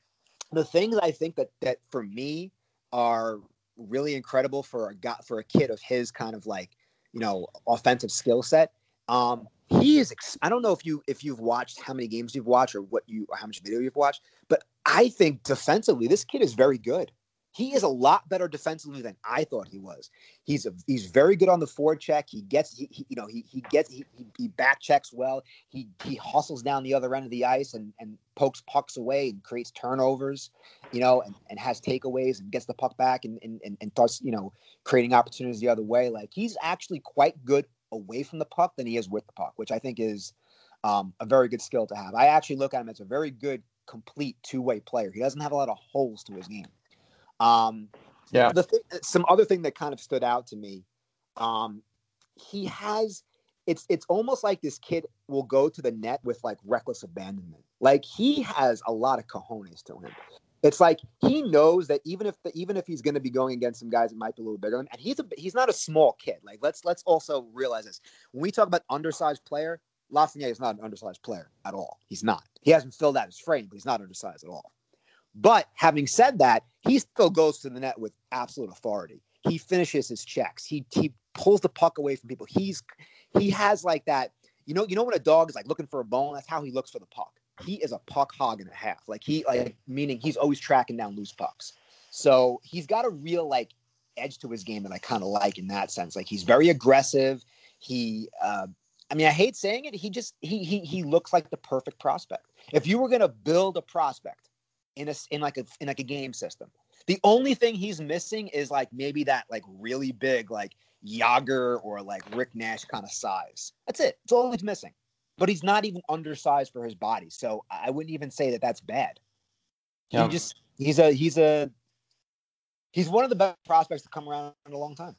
S6: the things I think that that for me are really incredible for a guy for a kid of his kind of like you know offensive skill set. Um, he is. Ex- I don't know if you if you've watched how many games you've watched or what you or how much video you've watched, but I think defensively this kid is very good. He is a lot better defensively than I thought he was. He's a, he's very good on the forward check. He gets he, he- you know he he gets he, he, back checks well. He he hustles down the other end of the ice and and pokes pucks away and creates turnovers, you know, and, and has takeaways and gets the puck back and and and, and starts you know creating opportunities the other way. Like he's actually quite good away from the puck than he is with the puck, which I think is um, a very good skill to have. I actually look at him as a very good, complete two way player. He doesn't have a lot of holes to his game. Um,
S7: Yeah.
S6: The thing, some other thing that kind of stood out to me, um, he has. It's it's almost like this kid will go to the net with like reckless abandonment. Like he has a lot of cojones to him. It's like he knows that even if the, even if he's going to be going against some guys that might be a little bigger, than him, and he's a he's not a small kid. Like let's let's also realize this when we talk about undersized player, Lafreniere is not an undersized player at all. He's not. He hasn't filled out his frame, but he's not undersized at all. But having said that, he still goes to the net with absolute authority. He finishes his checks. He he pulls the puck away from people. He's he has like that. You know, you know when a dog is like looking for a bone, that's how he looks for the puck. He is a puck hog and a half. Like he like meaning he's always tracking down loose pucks. So he's got a real like edge to his game that I kind of like in that sense. Like he's very aggressive. He uh I mean, I hate saying it. He just he he he looks like the perfect prospect. If you were gonna build a prospect in a in like a in like a game system, the only thing he's missing is like maybe that like really big like Jagr or like Rick Nash kind of size. That's it. It's all he's missing. But he's not even undersized for his body, so I wouldn't even say that that's bad.
S7: Yeah.
S6: He just he's a he's a he's one of the best prospects to come around in a long time.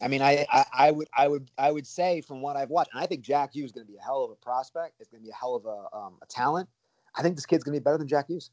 S6: I mean, I, I, I would, I would, I would say from what I've watched, and I think Jack Hughes is going to be a hell of a prospect. It's going to be a hell of a, um, a talent. I think this kid's going to be better than Jack Hughes.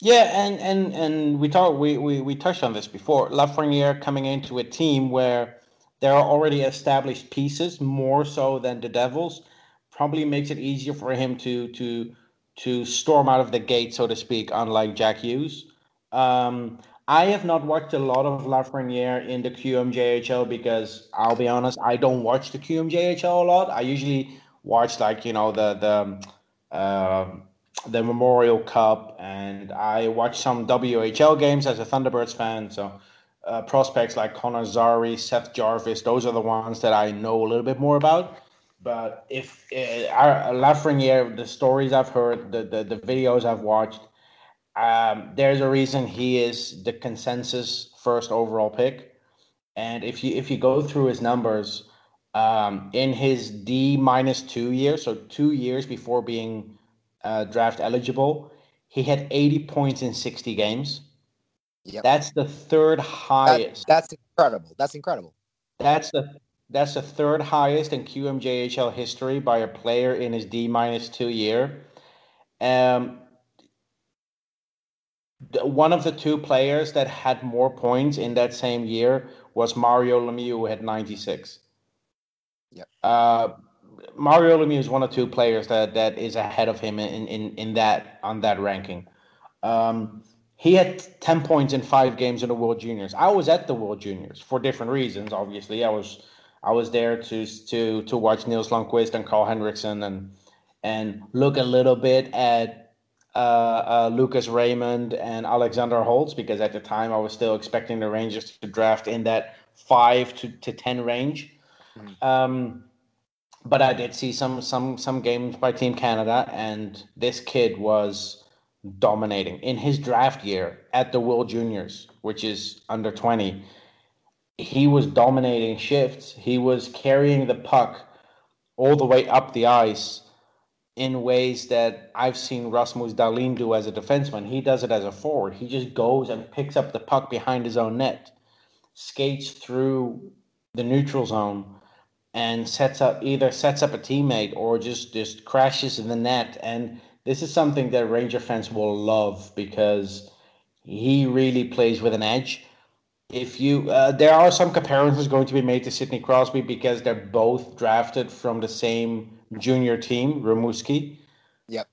S7: Yeah, and and and we talked we, we we touched on this before. Lafreniere coming into a team where there are already established pieces more so than the Devils probably makes it easier for him to to to storm out of the gate, so to speak. Unlike Jack Hughes, um, I have not watched a lot of Lafreniere in the QMJHL because I'll be honest, I don't watch the QMJHL a lot. I usually watch like you know the the. um the Memorial Cup, and I watch some WHL games as a Thunderbirds fan. So uh, prospects like Connor Zary, Seth Jarvis, those are the ones that I know a little bit more about. But if uh, our- Lafreniere, the stories I've heard, the, the, the videos I've watched, um, there's a reason he is the consensus first overall pick. And if you if you go through his numbers, um, in his D minus two years, so two years before being uh, draft eligible, he had 80 points in 60 games.
S6: Yep.
S7: That's the third
S6: That-
S7: highest.
S6: that's incredible. That's incredible.
S7: That's the that's the third highest in QMJHL history by a player in his D minus two year. Um, the- one of the two players that had more points in that same year was Mario Lemieux, who had 96.
S6: Yep.
S7: Uh, Mario Lemieux is one of two players that, that is ahead of him in, in, in that on that ranking. Um, he had 10 points in five games in the World Juniors. I was at the World Juniors for different reasons. Obviously, I was I was there to to to watch Nils Lundkvist and Karl Henriksson and and look a little bit at uh, uh, Lucas Raymond and Alexander Holtz because at the time I was still expecting the Rangers to draft in that five to, to ten range. Um, but I did see some some some games by Team Canada, and this kid was dominating in his draft year at the World Juniors, which is under twenty. He was dominating shifts. He was carrying the puck all the way up the ice in ways that I've seen Rasmus Dahlin do as a defenseman. He does it as a forward. He just goes and picks up the puck behind his own net, skates through the neutral zone, and sets up either sets up a teammate or just just crashes in the net. And this is something that Ranger fans will love because he really plays with an edge. If you, uh, there are some comparisons going to be made to Sidney Crosby because they're both drafted from the same junior team, Rimouski.
S6: Yep.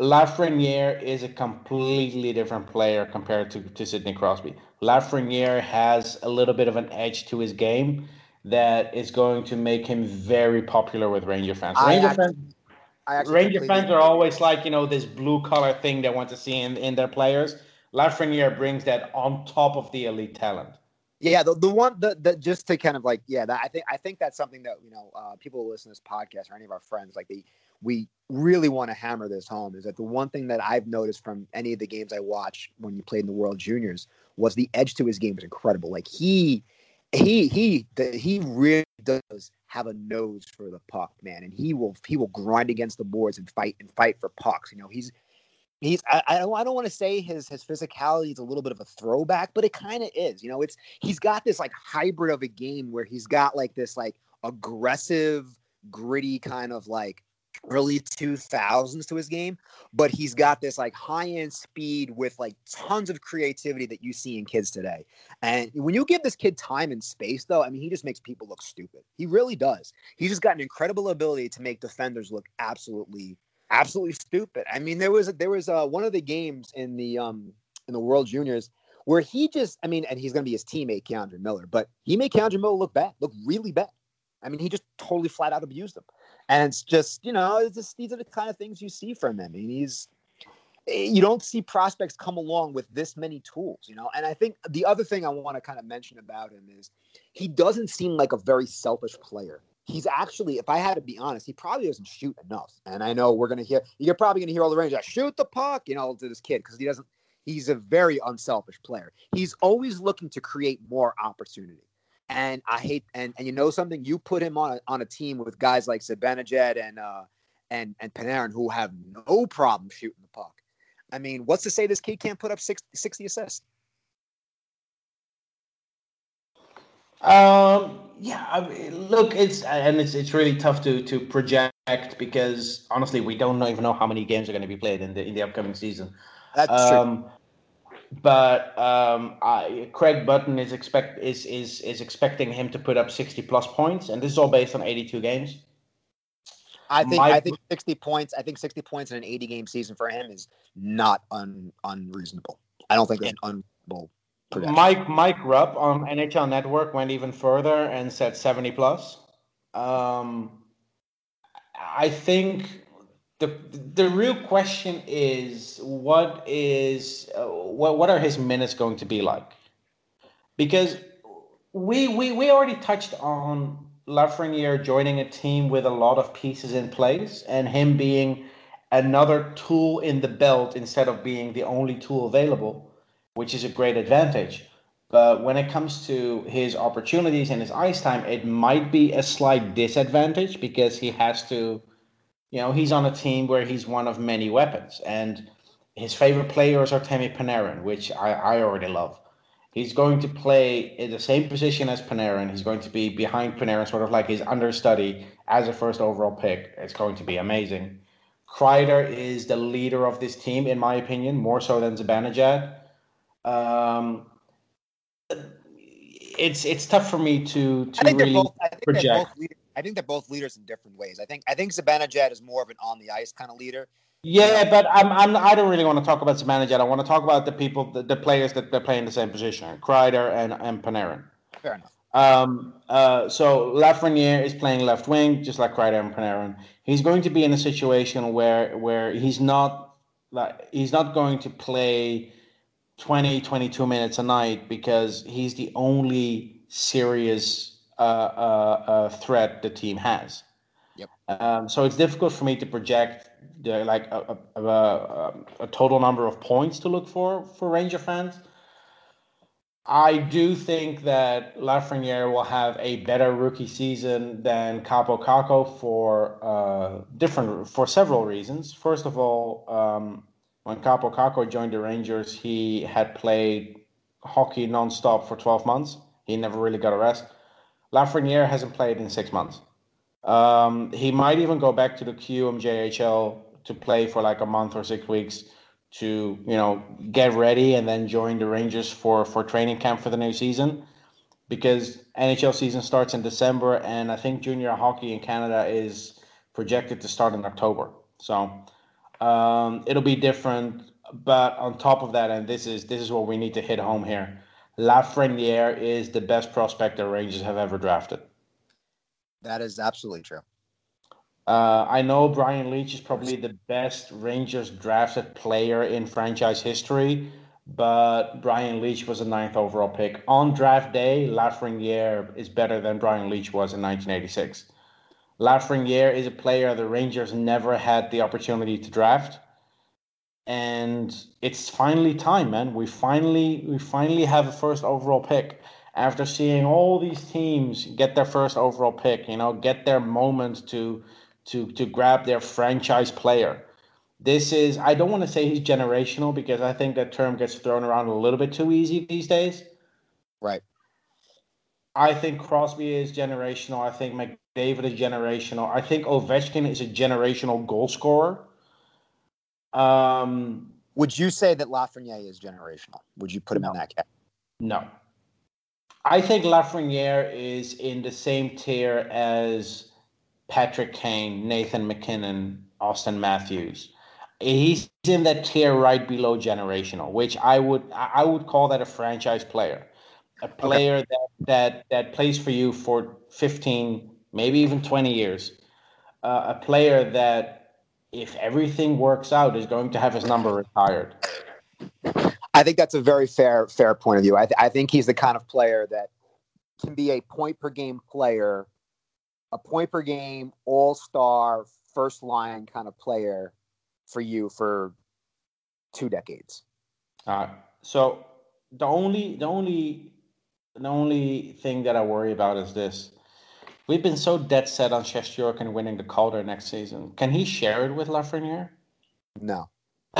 S7: Lafreniere is a completely different player compared to, to Sidney Crosby. Lafreniere has a little bit of an edge to his game that is going to make him very popular with Ranger fans. Ranger
S6: actually-
S7: fans,
S6: I
S7: Ranger fans are always like, you know, this blue collar thing they want to see in, in their players. Lafreniere brings that on top of the elite talent.
S6: Yeah, the, the one that the just to kind of like yeah, that I think I think that's something that you know uh, people who listen to this podcast or any of our friends like they we really want to hammer this home is that the one thing that I've noticed from any of the games I watched when you played in the World Juniors was the edge to his game was incredible. Like he he he the, he really does have a nose for the puck, man, and he will he will grind against the boards and fight and fight for pucks. You know, he's he's I, I don't I don't want to say his his physicality is a little bit of a throwback, but it kind of is. You know, it's he's got this like hybrid of a game where he's got like this like aggressive, gritty kind of like early 2000s to his game, but he's got this like high end speed with like tons of creativity that you see in kids today. And when you give this kid time and space, though, I mean, he just makes people look stupid. He really does. He's just got an incredible ability to make defenders look absolutely absolutely stupid. I mean, there was there was uh, one of the games in the um in the World Juniors where he just I mean, and he's going to be his teammate K'Andre Miller, but he made K'Andre Miller look bad, look really bad. I mean, he just totally flat out abused him, and it's just you know, it's just these are the kind of things you see from him. I mean, he's eh, you don't see prospects come along with this many tools, you know. And I think the other thing I want to kind of mention about him is he doesn't seem like a very selfish player he's actually, if I had to be honest, he probably doesn't shoot enough. And I know we're gonna hear you're probably gonna hear all the Rangers shoot the puck, you know, to this kid because he doesn't. He's a very unselfish player. He's always looking to create more opportunity. And I hate and and you know something, you put him on a, on a team with guys like Zibanejad and uh and and Panarin who have no problem shooting the puck. I mean, what's to say this kid can't put up 60, 60 assists?
S7: Um, yeah, I mean, look, it's and it's it's really tough to to project because honestly, we don't even know how many games are going to be played in the in the upcoming season.
S6: That's
S7: um, But um, I, Craig Button is expect is is is expecting him to put up sixty plus points, and this is all based on eighty two games.
S6: I think
S7: My-
S6: I think 60 points. I think 60 points in an 80 game season for him is not un, unreasonable. I don't think it's unreasonable. projection.
S7: Mike Mike Rupp on NHL Network went even further and said seventy plus. Um, I think the the real question is what is uh, what what are his minutes going to be like? Because we we we already touched on Lafreniere joining a team with a lot of pieces in place and him being another tool in the belt instead of being the only tool available, which is a great advantage. But when it comes to his opportunities and his ice time, it might be a slight disadvantage because he has to, you know, he's on a team where he's one of many weapons. And his favorite players are Tammy Panarin, which I, I already love. He's going to play in the same position as Panarin. He's going to be behind Panarin, sort of like his understudy as a first overall pick. It's going to be amazing. Kreider is the leader of this team, in my opinion, more so than Zibanejad. Um, it's it's tough for me to to really
S6: both. I think they're
S7: project.
S6: I think they're both leaders in different ways. I think I think Zibanejad is more of an on the ice kind of leader.
S7: Yeah, but I'm, I'm I don't really want to talk about Zibanejad. I want to talk about the people, the, the players that they play in the same position, Kreider and and Panarin.
S6: Fair enough.
S7: Um, uh, so Lafreniere is playing left wing, just like Kreider and Panarin. He's going to be in a situation where where he's not like he's not going to play 20, 22 minutes a night because he's the only serious uh, uh, threat the team has.
S6: Yep.
S7: Um, so it's difficult for me to project the, like a, a, a, a total number of points to look for for Ranger fans. I do think that Lafreniere will have a better rookie season than Kaapo Kakko for uh, different for several reasons. First of all, um, when Kaapo Kakko joined the Rangers, he had played hockey nonstop for 12 months. He never really got a rest. Lafreniere hasn't played in six months. Um, he might even go back to the QMJHL to play for like a month or six weeks to you know get ready and then join the Rangers for for training camp for the new season because NHL season starts in December and I think junior hockey in Canada is projected to start in October. So um, it'll be different. But on top of that, and this is this is what we need to hit home here. Lafreniere is the best prospect the Rangers have ever drafted.
S6: That is absolutely true.
S7: Uh, I know Brian Leetch is probably the best Rangers drafted player in franchise history, but Brian Leetch was a ninth overall pick. On draft day, Lafreniere is better than Brian Leetch was in 1986. Lafreniere is a player the Rangers never had the opportunity to draft. And it's finally time, man. We finally we finally have a first overall pick after seeing all these teams get their first overall pick, you know, get their moment to to to grab their franchise player. This is I don't want to say he's generational because I think that term gets thrown around a little bit too easy these days.
S6: Right.
S7: I think Crosby is generational. I think McDavid is generational. I think Ovechkin is a generational goal scorer. Um,
S6: Would you say that Lafreniere is generational? Would you put him
S7: No.
S6: in that category?
S7: no. I think Lafreniere is in the same tier as Patrick Kane, Nathan MacKinnon, Auston Matthews. He's in that tier right below generational, which I would I would call that a franchise player, a player that that that plays for you for fifteen, maybe even twenty years, uh, a player that if everything works out is going to have his number retired.
S6: I think that's a very fair fair point of view. I, th- I think he's the kind of player that can be a point per game player, a point per game all star first line kind of player for you for two decades.
S7: Uh, so the only the only the only thing that I worry about is this. We've been so dead set on Shesterkin winning the Calder next season. Can he share it with Lafreniere?
S6: No,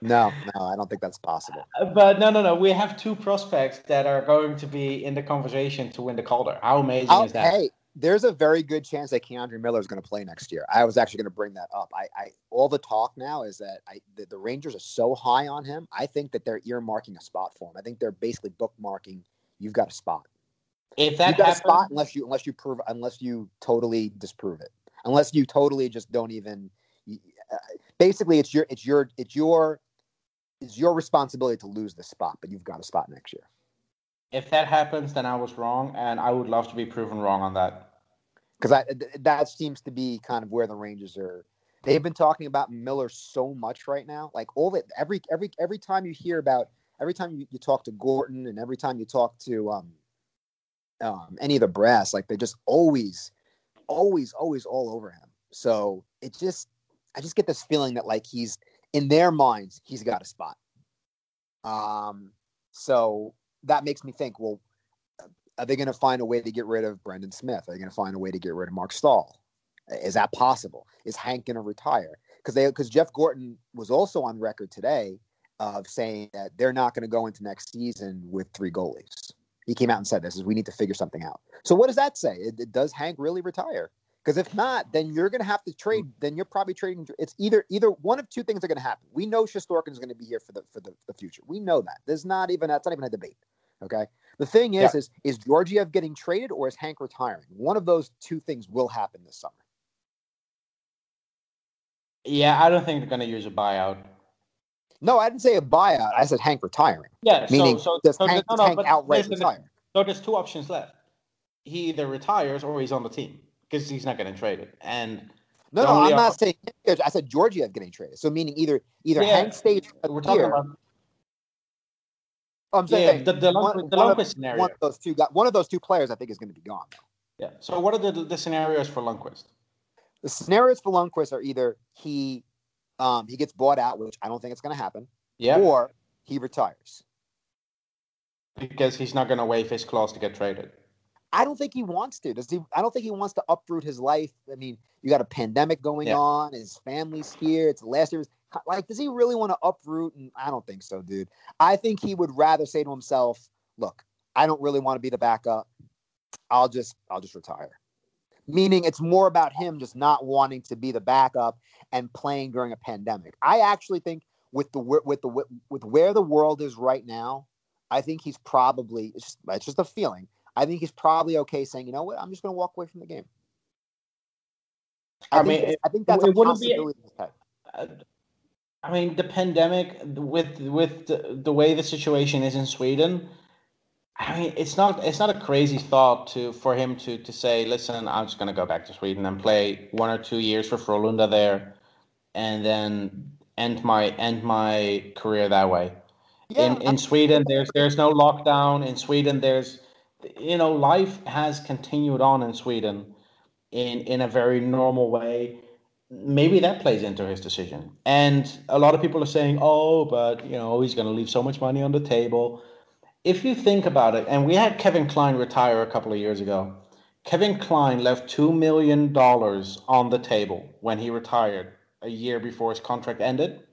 S6: no, no. I don't think that's possible.
S7: but no, no, no. We have two prospects that are going to be in the conversation to win the Calder. How amazing
S6: I'll-
S7: is that?
S6: hey, there's a very good chance that K'Andre Miller is going to play next year. I was actually going to bring that up. I, I all the talk now is that I the, the Rangers are so high on him. I think that they're earmarking a spot for him. I think they're basically bookmarking. You've got a spot.
S7: If
S6: You
S7: that
S6: got a
S7: happens,
S6: spot unless you unless you prove unless you totally disprove it. Unless you totally just don't even. Uh, basically, it's your it's your it's your it's your responsibility to lose the spot, but you've got a spot next year.
S7: if that happens, then I was wrong, and I would love to be proven wrong on that.
S6: because I th- that seems to be kind of where the Rangers are. They've been talking about Miller so much right now. Like all that every every every time you hear about every time you, you talk to Gorton and every time you talk to um um any of the brass, like they're just always, always, always all over him. So it just I just get this feeling that like he's in their minds, he's got a spot. Um so that makes me think, well, are they going to find a way to get rid of Brendan Smith? Are they going to find a way to get rid of Marc Staal? Is that possible? Is Hank going to retire? Because they because Jeff Gorton was also on record today of saying that they're not going to go into next season with three goalies. He came out and said this is we need to figure something out. So what does that say? It, it- does Hank really retire? Because if not, then you're going to have to trade. Mm. Then you're probably trading. It's either either one of two things are going to happen. We know Shesterkin is going to be here for the for the, the future. We know that. There's not even that's not even a debate. Okay. The thing is, is is Georgiev getting traded or is Hank retiring? One of those two things will happen this summer.
S7: Yeah, I don't think they're going to use a buyout.
S6: No, I didn't say a buyout. I said Hank retiring.
S7: Yeah,
S6: Meaning,
S7: so, so,
S6: does
S7: so
S6: Hank,
S7: no, no,
S6: Hank
S7: but
S6: outright retire?
S7: So there's two options left. He either retires or he's on the team because he's not getting traded. And
S6: No, no, I'm not saying. I said Georgiev getting traded. So meaning either either
S7: Yeah,
S6: Hank stays
S7: we're talking about
S6: I'm
S7: Yeah,
S6: saying
S7: the, the,
S6: one,
S7: the
S6: one of,
S7: scenario.
S6: one of those two got one of those two players. I think is going to be gone. Though.
S7: Yeah. So what are the, the scenarios for Lundqvist?
S6: The scenarios for Lundqvist are either he um, he gets bought out, which I don't think it's going to happen,
S7: Yeah.
S6: or he retires.
S7: because he's not going to waive his clause to get traded.
S6: I don't think he wants to. Does he? I don't think he wants to uproot his life. I mean, you got a pandemic going
S7: Yeah.
S6: on. His family's here. It's the last year. Like, does he really want to uproot? And I don't think so, dude. I think he would rather say to himself, "Look, I don't really want to be the backup. I'll just, I'll just retire." Meaning, it's more about him just not wanting to be the backup and playing during a pandemic. I actually think with the with the with where the world is right now, I think he's probably it's just, it's just a feeling. I think he's probably okay saying, you know what, I'm just going to walk away from the game. I,
S7: I mean,
S6: that's- I think that's
S7: it
S6: a
S7: wouldn't be-
S6: his.
S7: Uh, I mean, the pandemic with with the, the way the situation is in Sweden. I mean, it's not it's not a crazy thought to for him to to say, listen, I'm just going to go back to Sweden and play one or two years for Frölunda there, and then end my end my career that way. in in Sweden, there's there's no lockdown. In Sweden, there's you know life has continued on in Sweden in in a very normal way. Maybe that plays into his decision. And a lot of people are saying, "Oh, but you know he's going to leave so much money on the table." If you think about it, and we had Kevin Klein retire a couple of years ago. Kevin Klein left two million dollars on the table when he retired a year before his contract ended.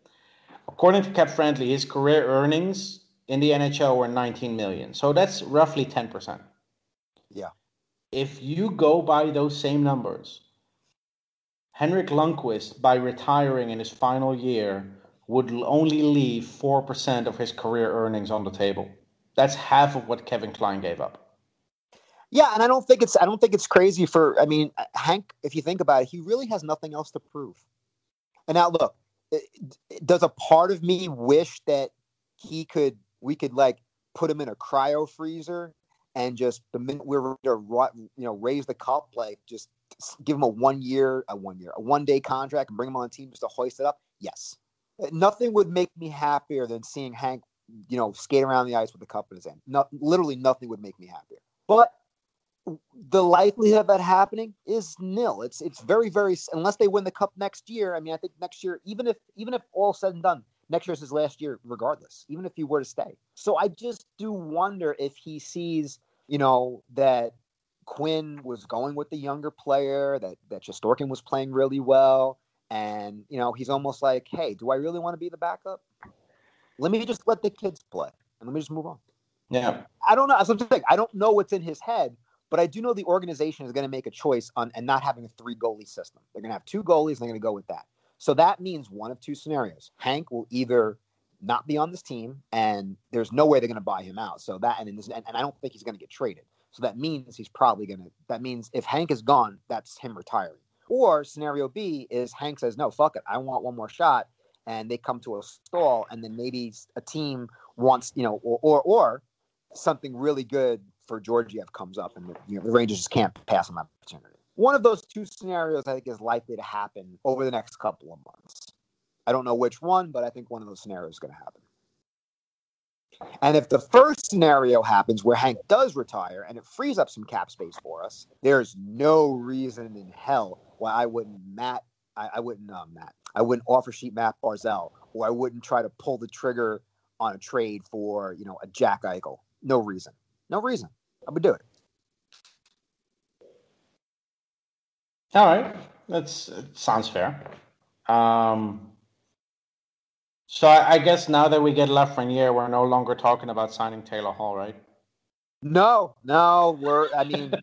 S7: According to Cap Friendly, his career earnings in the NHL were 19 million. So that's roughly 10%.
S6: Yeah.
S7: If you go by those same numbers, Henrik Lundqvist, by retiring in his final year, would only leave 4% of his career earnings on the table. That's half of what Kevin Klein gave up.
S6: Yeah, and I don't think it's I don't think it's crazy for I mean Hank. If you think about it, he really has nothing else to prove. And now look, does a part of me wish that he could we could like put him in a cryo freezer and just the minute we're ready to you know raise the cup, like just give him a one year, a one year, a one day contract and bring him on the team just to hoist it up? Yes. Nothing would make me happier than seeing Hank, you know, skate around the ice with the cup in his hand. No, literally nothing would make me happier. But the likelihood of that happening is nil. It's it's very very unless they win the cup next year. I mean, I think next year, even if even if all said and done, next year's his last year, regardless. Even if he were to stay, so I just do wonder if he sees, you know, that Quinn was going with the younger player, that that Shesterkin was playing really well, and you know, he's almost like, hey, do I really want to be the backup? Let me just let the kids play, and let me just move on.
S7: Yeah.
S6: I don't know. I'm saying, I don't know what's in his head, but I do know the organization is going to make a choice on and not having a three goalie system. They're going to have two goalies. And they're going to go with that. So that means one of two scenarios. Hank will either not be on this team, and there's no way they're going to buy him out. So that and and, and I don't think he's going to get traded. So that means he's probably going to. That means if Hank is gone, that's him retiring. Or scenario B is Hank says, "No, fuck it, I want one more shot," and they come to a stall, and then maybe a team wants, you know, or or, or something really good for Georgiev comes up, and the, you know, the Rangers just can't pass on that opportunity. One of those two scenarios, I think, is likely to happen over the next couple of months. I don't know which one, but I think one of those scenarios is going to happen. And if the first scenario happens where Hank does retire and it frees up some cap space for us, there's no reason in hell why I wouldn't Matt, I, I wouldn't uh, Matt, I wouldn't offer sheet Matt Barzal, or I wouldn't try to pull the trigger on a trade for you know a Jack Eichel. No reason, no reason. I would do it.
S7: All right. That's sounds fair. Um, so I, I guess now that we get Lafreniere, we're no longer talking about signing Taylor Hall, right?
S6: No, no, we're. I mean,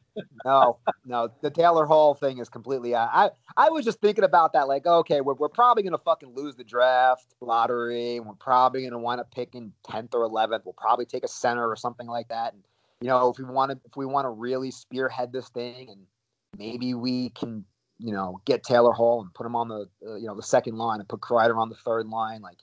S6: no, no. The Taylor Hall thing is completely. I, I, was just thinking about that. Like, okay, we're, we're probably gonna fucking lose the draft lottery. And we're probably gonna wind up picking tenth or eleventh. We'll probably take a center or something like that. And you know, if we want to, if we want to really spearhead this thing, and maybe we can, you know, get Taylor Hall and put him on the, uh, you know, the second line and put Kreider on the third line, like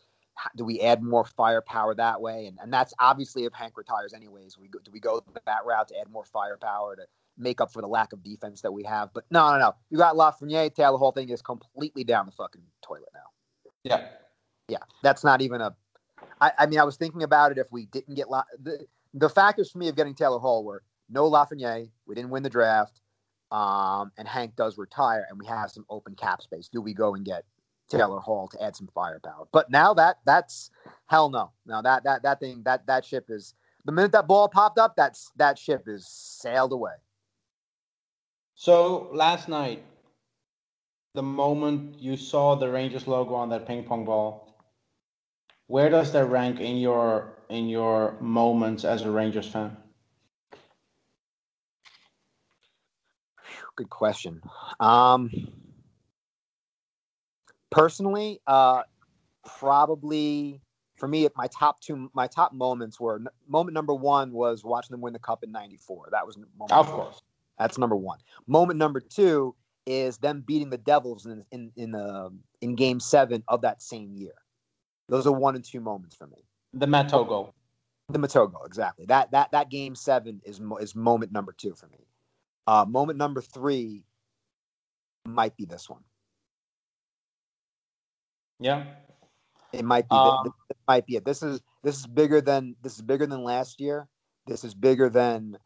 S6: do we add more firepower that way? And and that's obviously if Hank retires anyways. We go, do we go that route to add more firepower to make up for the lack of defense that we have? But no, no, no. You got Lafreniere. Taylor the whole thing is completely down the fucking toilet now.
S7: Yeah.
S6: Yeah, that's not even a. I, I mean, I was thinking about it if we didn't get La- the the factors for me of getting Taylor Hall were no Lafreniere, we didn't win the draft, um, and Hank does retire, and we have some open cap space. Do we go and get Taylor Hall to add some firepower? But now that that's hell no, Now that that that thing that that ship is the minute that ball popped up, that's that ship is sailed away.
S7: So last night, the moment you saw the Rangers logo on that ping pong ball, where does that rank in your in your moments as a Rangers fan?
S6: Good question. Um, personally, uh, probably for me, my top two, my top moments were moment number one was watching them win the cup in '94. That was moment
S7: Of course.
S6: That's number one. Moment number two is them beating the Devils in in in, uh, in Game Seven of that same year. Those are one and two moments for me.
S7: The Matteau goal.
S6: The Matteau goal, exactly. That that that Game Seven is is moment number two for me. Uh, moment number three might be this one.
S7: Yeah.
S6: It might be.
S7: Um,
S6: this might be it. This is this is bigger than this is bigger than last year. This is bigger than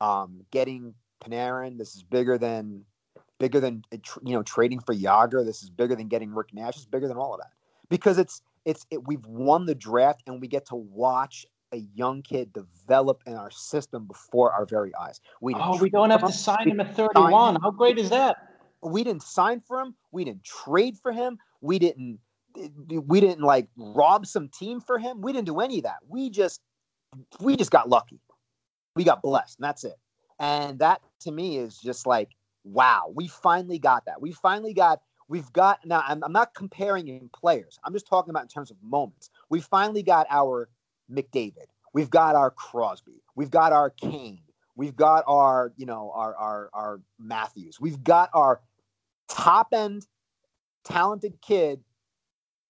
S6: um, getting Panarin. This is bigger than bigger than uh, you know trading for Jagr. This is bigger than getting Rick Nash. It's bigger than all of that because it's it's it, we've won the draft and we get to watch a young kid develop in our system before our very eyes. We
S7: Oh, we don't have to sign him at
S6: didn't
S7: 31.
S6: him.
S7: How great is that?
S6: we didn't sign for him. We didn't trade for him. We didn't we didn't like rob some team for him. We didn't do any of that. We just we just got lucky. We got blessed, and that's it. And that to me is just like wow. We finally got that. We finally got. We've got now. I'm, I'm not comparing in players. I'm just talking about in terms of moments. We finally got our McDavid. We've got our Crosby. We've got our Kane. We've got our you know our our our Matthews. We've got our top end talented kid,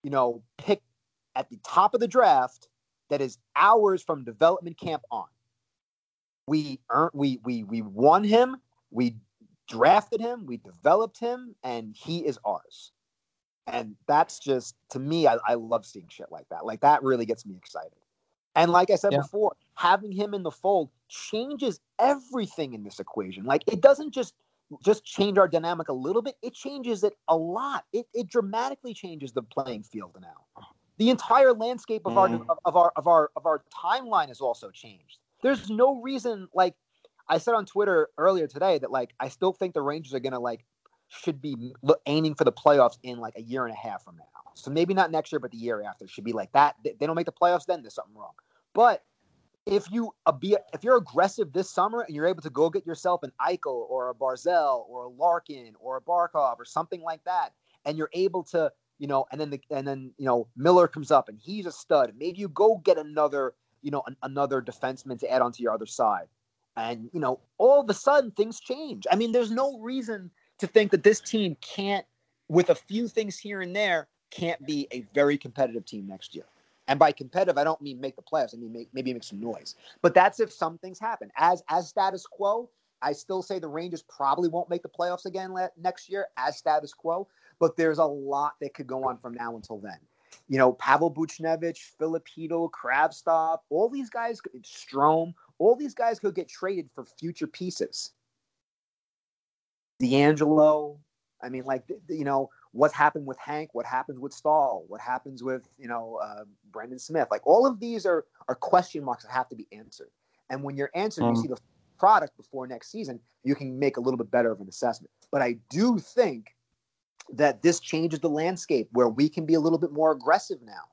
S6: you know, pick at the top of the draft that is hours from development camp on. We earned we we we won him, we drafted him, we developed him, and he is ours. And that's just to me, I, I love seeing shit like that. Like that really gets me excited. And like I said
S7: Yeah.
S6: before, having him in the fold changes everything in this equation. Like it doesn't just just change our dynamic a little bit, it changes it a lot. It, it dramatically changes the playing field now. The entire landscape of our
S7: Mm.
S6: of, of our of our of our timeline has also changed. There's no reason like I said on Twitter earlier today that like I still think the Rangers are gonna like should be aiming for the playoffs in like a year and a half from now. So maybe not next year, but the year after should be like that. They don't make the playoffs, then there's something wrong. But if you uh, be if you're aggressive this summer and you're able to go get yourself an Eichel or a Barzal or a Larkin or a Barkov or something like that, and you're able to you know, and then the and then you know Miller comes up and he's a stud. Maybe you go get another you know an, another defenseman to add onto your other side, and you know all of a sudden things change. I mean, there's no reason to think that this team can't, with a few things here and there, can't be a very competitive team next year. And by competitive, I don't mean make the playoffs. I mean make, maybe make some noise. But that's if some things happen. As as status quo, I still say the Rangers probably won't make the playoffs again next year as status quo. But there's a lot that could go on from now until then. You know, Pavel Buchnevich, Filipino, Kravtsov, all these guys, Strome, all these guys could get traded for future pieces. DeAngelo, I mean, like you know, what happened with Hank? What happens with Staal? What happens with you know uh, Brendan Smith? Like all of these are are question marks that have to be answered. And when you're answered, you
S7: Mhm.
S6: see the product before next season, you can make a little bit better of an assessment. But I do think that this changes the landscape where we can be a little bit more aggressive now.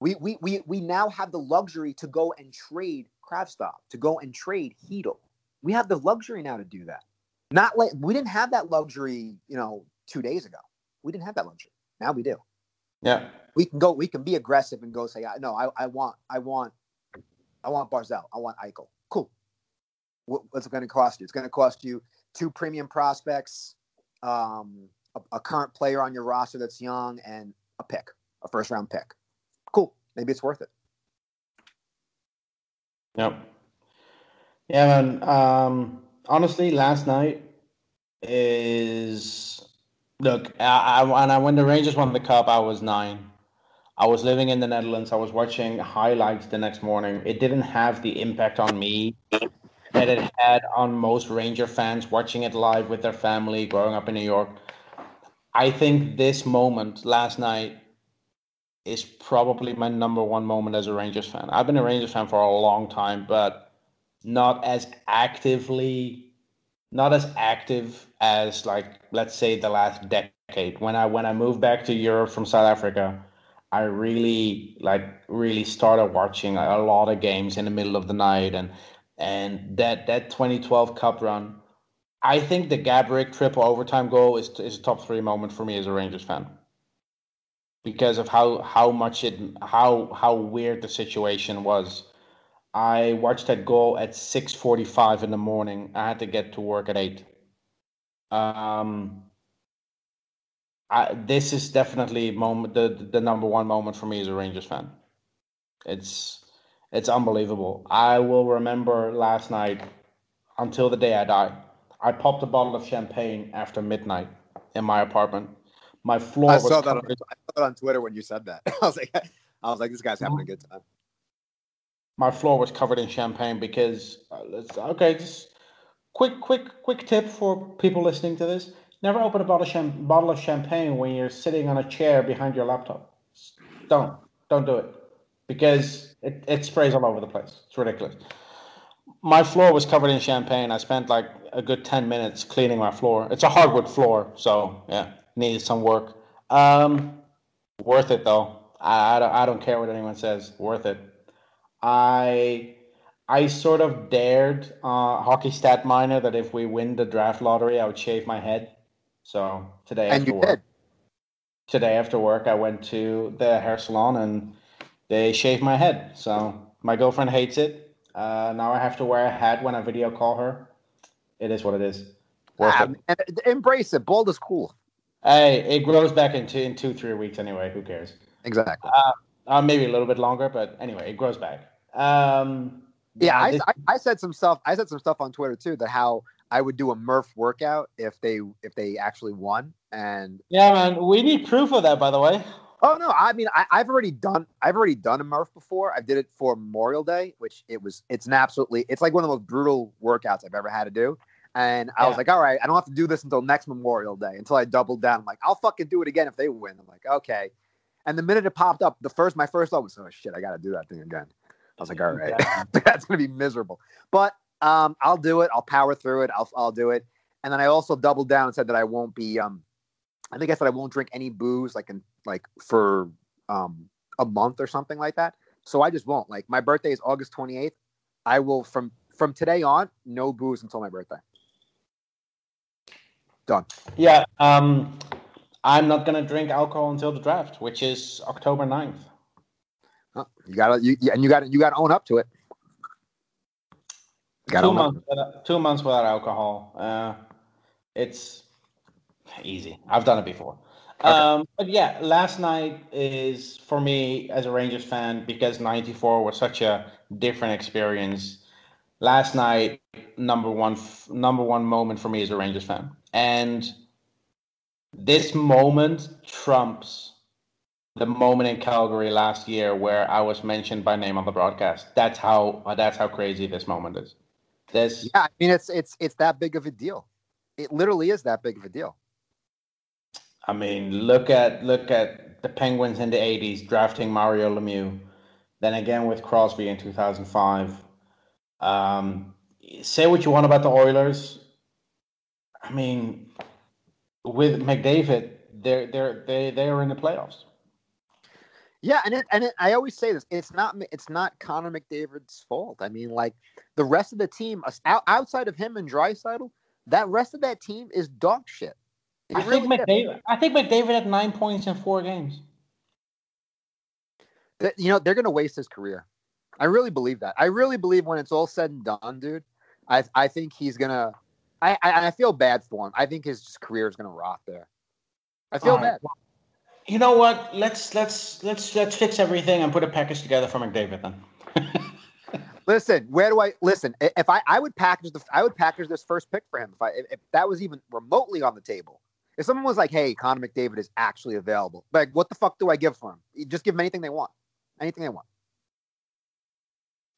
S6: We we we we now have the luxury to go and trade Kravtsov, to go and trade Heedle. We have the luxury now to do that. Not like we didn't have that luxury, you know, two days ago. We didn't have that luxury. Now we do.
S7: Yeah.
S6: We can go. We can be aggressive and go say, "I- "No, I, I want, I want, I want Barzal. I want Eichel." Cool. What, what's it going to cost you? It's going to cost you two premium prospects, um, a, a current player on your roster that's young, and a pick, a first round pick. Cool. Maybe it's worth it.
S7: Yep. Yeah, man. Um, honestly, last night is look. I, I when I when the Rangers won the cup, I was nine. I was living in the Netherlands. I was watching highlights the next morning. It didn't have the impact on me that it had on most Ranger fans watching it live with their family growing up in New York. I think this moment last night is probably my number one moment as a Rangers fan. I've been a Rangers fan for a long time, but not as actively not as active as like let's say the last decade when i when i moved back to europe from south africa i really like really started watching a lot of games in the middle of the night and and that that 2012 cup run i think the gaborik triple overtime goal is is a top three moment for me as a rangers fan because of how how much it how how weird the situation was I watched that goal at 6:45 in the morning. I had to get to work at 8. Um I, this is definitely moment the the number one moment for me as a Rangers fan. It's it's unbelievable. I will remember last night until the day I die. I popped a bottle of champagne after midnight in my apartment. My floor
S6: I
S7: was
S6: saw that. On, I saw that on Twitter when you said that. I was like, I was like, this guy's having a good time.
S7: my floor was covered in champagne because uh, let's okay just quick quick quick tip for people listening to this. Never open a bottle of, cham- bottle of champagne when you're sitting on a chair behind your laptop. Don't don't do it. Because it, it sprays all over the place. It's ridiculous. My floor was covered in champagne. I spent like a good 10 minutes cleaning my floor. It's a hardwood floor so yeah needed some work. Um worth it though. I, I, don't, I don't care what anyone says. Worth it. I I sort of dared uh, hockey stat miner that if we win the draft lottery, I would shave my head. So today
S6: And
S7: after
S6: you
S7: work,
S6: did.
S7: today after work, I went to the hair salon and they shaved my head. So my girlfriend hates it. Uh, now I have to wear a hat when I video call her. It is what it is.
S6: Ah,
S7: it.
S6: embrace it. Bald is cool.
S7: Hey, it grows back in two, in two three weeks anyway. Who cares?
S6: Exactly.
S7: Uh, maybe a little bit longer, but anyway, it grows back. Um,
S6: yeah, I, I, I said some stuff. I said some stuff on Twitter too that how I would do a Murph workout if they if they actually won. And
S7: yeah, man, we need proof of that, by the way.
S6: oh no, I mean I, I've already done I've already done a Murph before. I did it for Memorial Day, which it was it's an absolutely it's like one of the most brutal workouts I've ever had to do. And I was like, all right, I don't have to do this until next Memorial Day. Until I doubled down. I'm like, I'll fucking do it again if they win. I'm like, okay. And the minute it popped up, the first my first thought was, oh shit, I got to do that thing again. I was like, all right, that's gonna be miserable. But um, I'll do it. I'll power through it. I'll I'll do it. And then I also doubled down and said that I won't be. Um, I think I said I won't drink any booze like in like for um a month or something like that. So I just won't. Like my birthday is August 28th. I will from from today on no booze until my birthday. Done.
S7: Yeah, um, I'm not gonna drink alcohol until the draft, which is October 9th.
S6: Huh, You gotta you yeah, and you gotta you gotta own up to it.
S7: Two months, without, two months without alcohol. Uh, it's easy. I've done it before. Um, but yeah, last night is for me as a Rangers fan because '94 was such a different experience. Last night, number one, number one moment for me as a Rangers fan, and this moment trumps the moment in Calgary last year where I was mentioned by name on the broadcast. That's how that's how crazy this moment is. This
S6: Yeah, I mean it's it's it's that big of a deal. It literally is that big of a deal.
S7: I mean, look at look at the Penguins in the '80s drafting Mario Lemieux, then again with Crosby in 2005. Um, say what you want about the Oilers. I mean, with McDavid, they're they're they they are in the playoffs.
S6: Yeah, and it, and it, I always say this: it's not it's not Connor McDavid's fault. I mean, like the rest of the team outside of him and Draisaitl, that rest of that team is dog shit. It
S7: I think
S6: really is.
S7: McDavid. I think McDavid had nine points in four games.
S6: That- you know they're gonna waste his career. I really believe that. I really believe when it's all said and done, dude. I I think he's gonna. I I, I feel bad for him. I think his career is gonna rot there. I feel uh,
S7: All right. You know what? Let's let's let's let's fix everything and put a package together for McDavid then.
S6: Listen, where do I listen? If I I would package the I would package this first pick for him if I if that was even remotely on the table. If someone was like, "Hey, Connor McDavid is actually available," like, what the fuck do I give for him? Just give them anything they want, anything they want,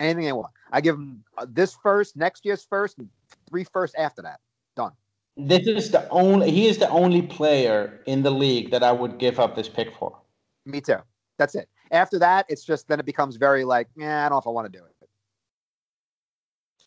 S6: anything they want. I give them uh, this first, next year's first, and three first after that.
S7: This is the only. He is the only player in the league that I would give up this pick for.
S6: Me too. That's it. After that, it's just then it becomes very like, yeah, I don't know if I want to do it.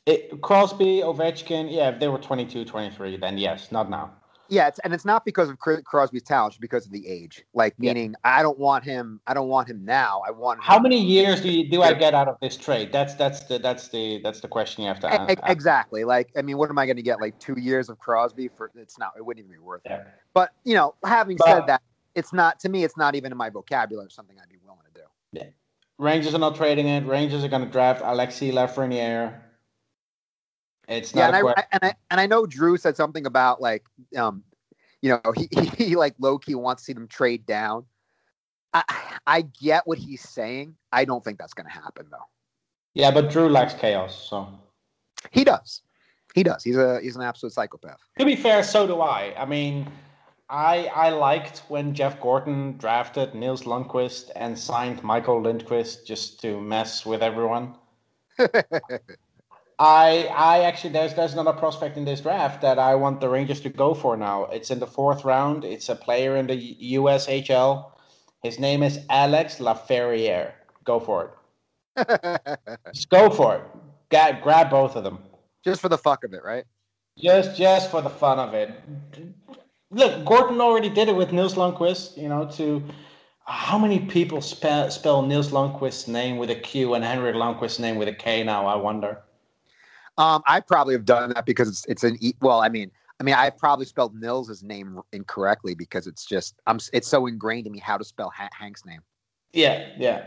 S7: It, Crosby, Ovechkin, yeah, if they were 22, 23, then yes, not now.
S6: Yeah, it's, and it's not because of Crosby's talent, it's because of the age. Like,
S7: Yeah.
S6: meaning I don't want him. I don't want him now. I want.
S7: How many years do you, do I get out of this trade? That's that's the that's the that's the question you have to ask.
S6: Exactly. Like, I mean, what am I going to get? Like two years of Crosby for? It's not. It wouldn't even be worth it. But you know, having
S7: But-
S6: said that, it's not to me. It's not even in my vocabulary. Something I'd be willing to do. Yeah.
S7: Rangers are not trading it. Rangers are going to draft Alexi Lafreniere. It's
S6: Yeah, and
S7: a
S6: I, and I and I know Drew said something about like, um, you know, he he, he like low key wants to see them trade down. I I get what he's saying. I don't think that's going to happen though.
S7: Yeah, but Drew likes chaos. So
S6: He does. He does. He's a he's an absolute psychopath.
S7: to be fair, so do I. I mean, I I liked when Jeff Gorton drafted Nils Lundkvist and signed Michael Lindqvist just to mess with everyone. I I actually there's there's another prospect in this draft that I want the Rangers to go for now. It's in the fourth round. It's a player in the USHL. His name is Alex Laferriere. Go for it. Just go for it. Ga- grab both of them.
S6: Just for the fuck of it, right?
S7: Just just for the fun of it. Look, Gorton already did it with Nils Lundkvist. You know, to how many people spell spell Nils Lundkvist's name with a Q and Henrik Lundqvist's name with a K now? I wonder.
S6: Um, I probably have done that because it's it's an e- well. I mean, I mean, I probably spelled Nils' name incorrectly because it's just I'm. It's so ingrained in me how to spell ha- Hank's name.
S7: Yeah, yeah.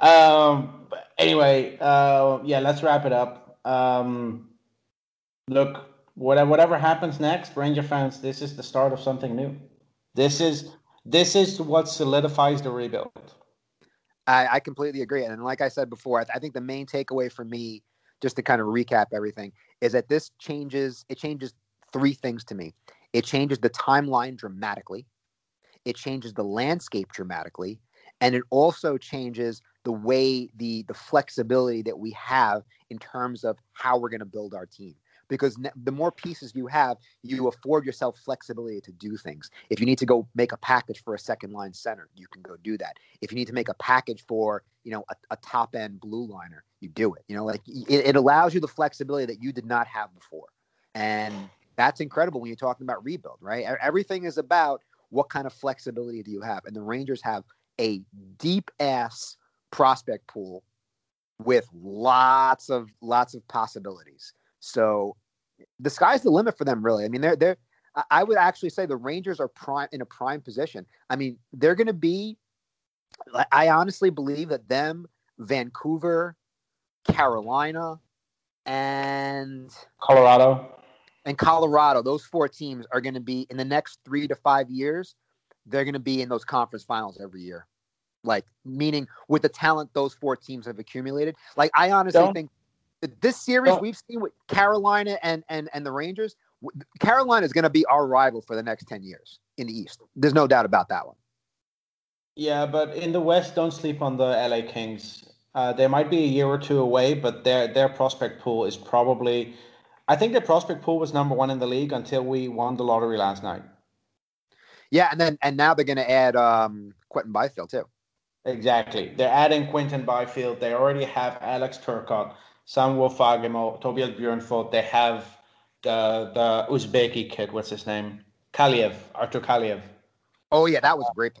S7: Um, but anyway, uh, yeah, let's wrap it up. Um, look, whatever, whatever happens next, Ranger fans, this is the start of something new. This is this is what solidifies the rebuild.
S6: I, I completely agree, and like I said before, I, th- I think the main takeaway for me, just to kind of recap everything, is that this changes. It changes three things to me. It changes the timeline dramatically. It changes the landscape dramatically, and it also changes the way the the flexibility that we have in terms of how we're going to build our team. Because ne- the more pieces you have, you afford yourself flexibility to do things. If you need to go make a package for a second line center, you can go do that. If you need to make a package for you know a, a top end blue liner, you do it. You know, like it, it allows you the flexibility that you did not have before, and that's incredible when you're talking about rebuild, right? Everything is about what kind of flexibility do you have, and the Rangers have a deep ass prospect pool with lots of lots of possibilities. So the sky's the limit for them, really. I mean, they're they're. I- would actually say the Rangers are prime in a prime position. I mean, they're going to be. I- honestly believe that them, Vancouver, Carolina, and
S7: Colorado.
S6: and Colorado, those four teams are going to be in the next three to five years. They're going to be in those conference finals every year, like meaning with the talent those four teams have accumulated. Like I honestly
S7: Don't-
S6: think this series we've seen with Carolina and and and the Rangers, Carolina is going to be our rival for the next ten years in the East. There's no doubt about that one.
S7: Yeah, but in the West, don't sleep on the LA Kings. Uh, they might be a year or two away, but their their prospect pool is probably. I think their prospect pool was number one in the league until we won the lottery last night.
S6: Yeah, and then and now they're going to add um, Quinton Byfield too.
S7: Exactly. They're adding Quinton Byfield. They already have Alex Turcotte, Samuel Fagemo, Tobias Björnfot. They have the the Uzbeki kid. What's his name? Kaliyev, Artur Kaliyev.
S6: Oh yeah, that was great.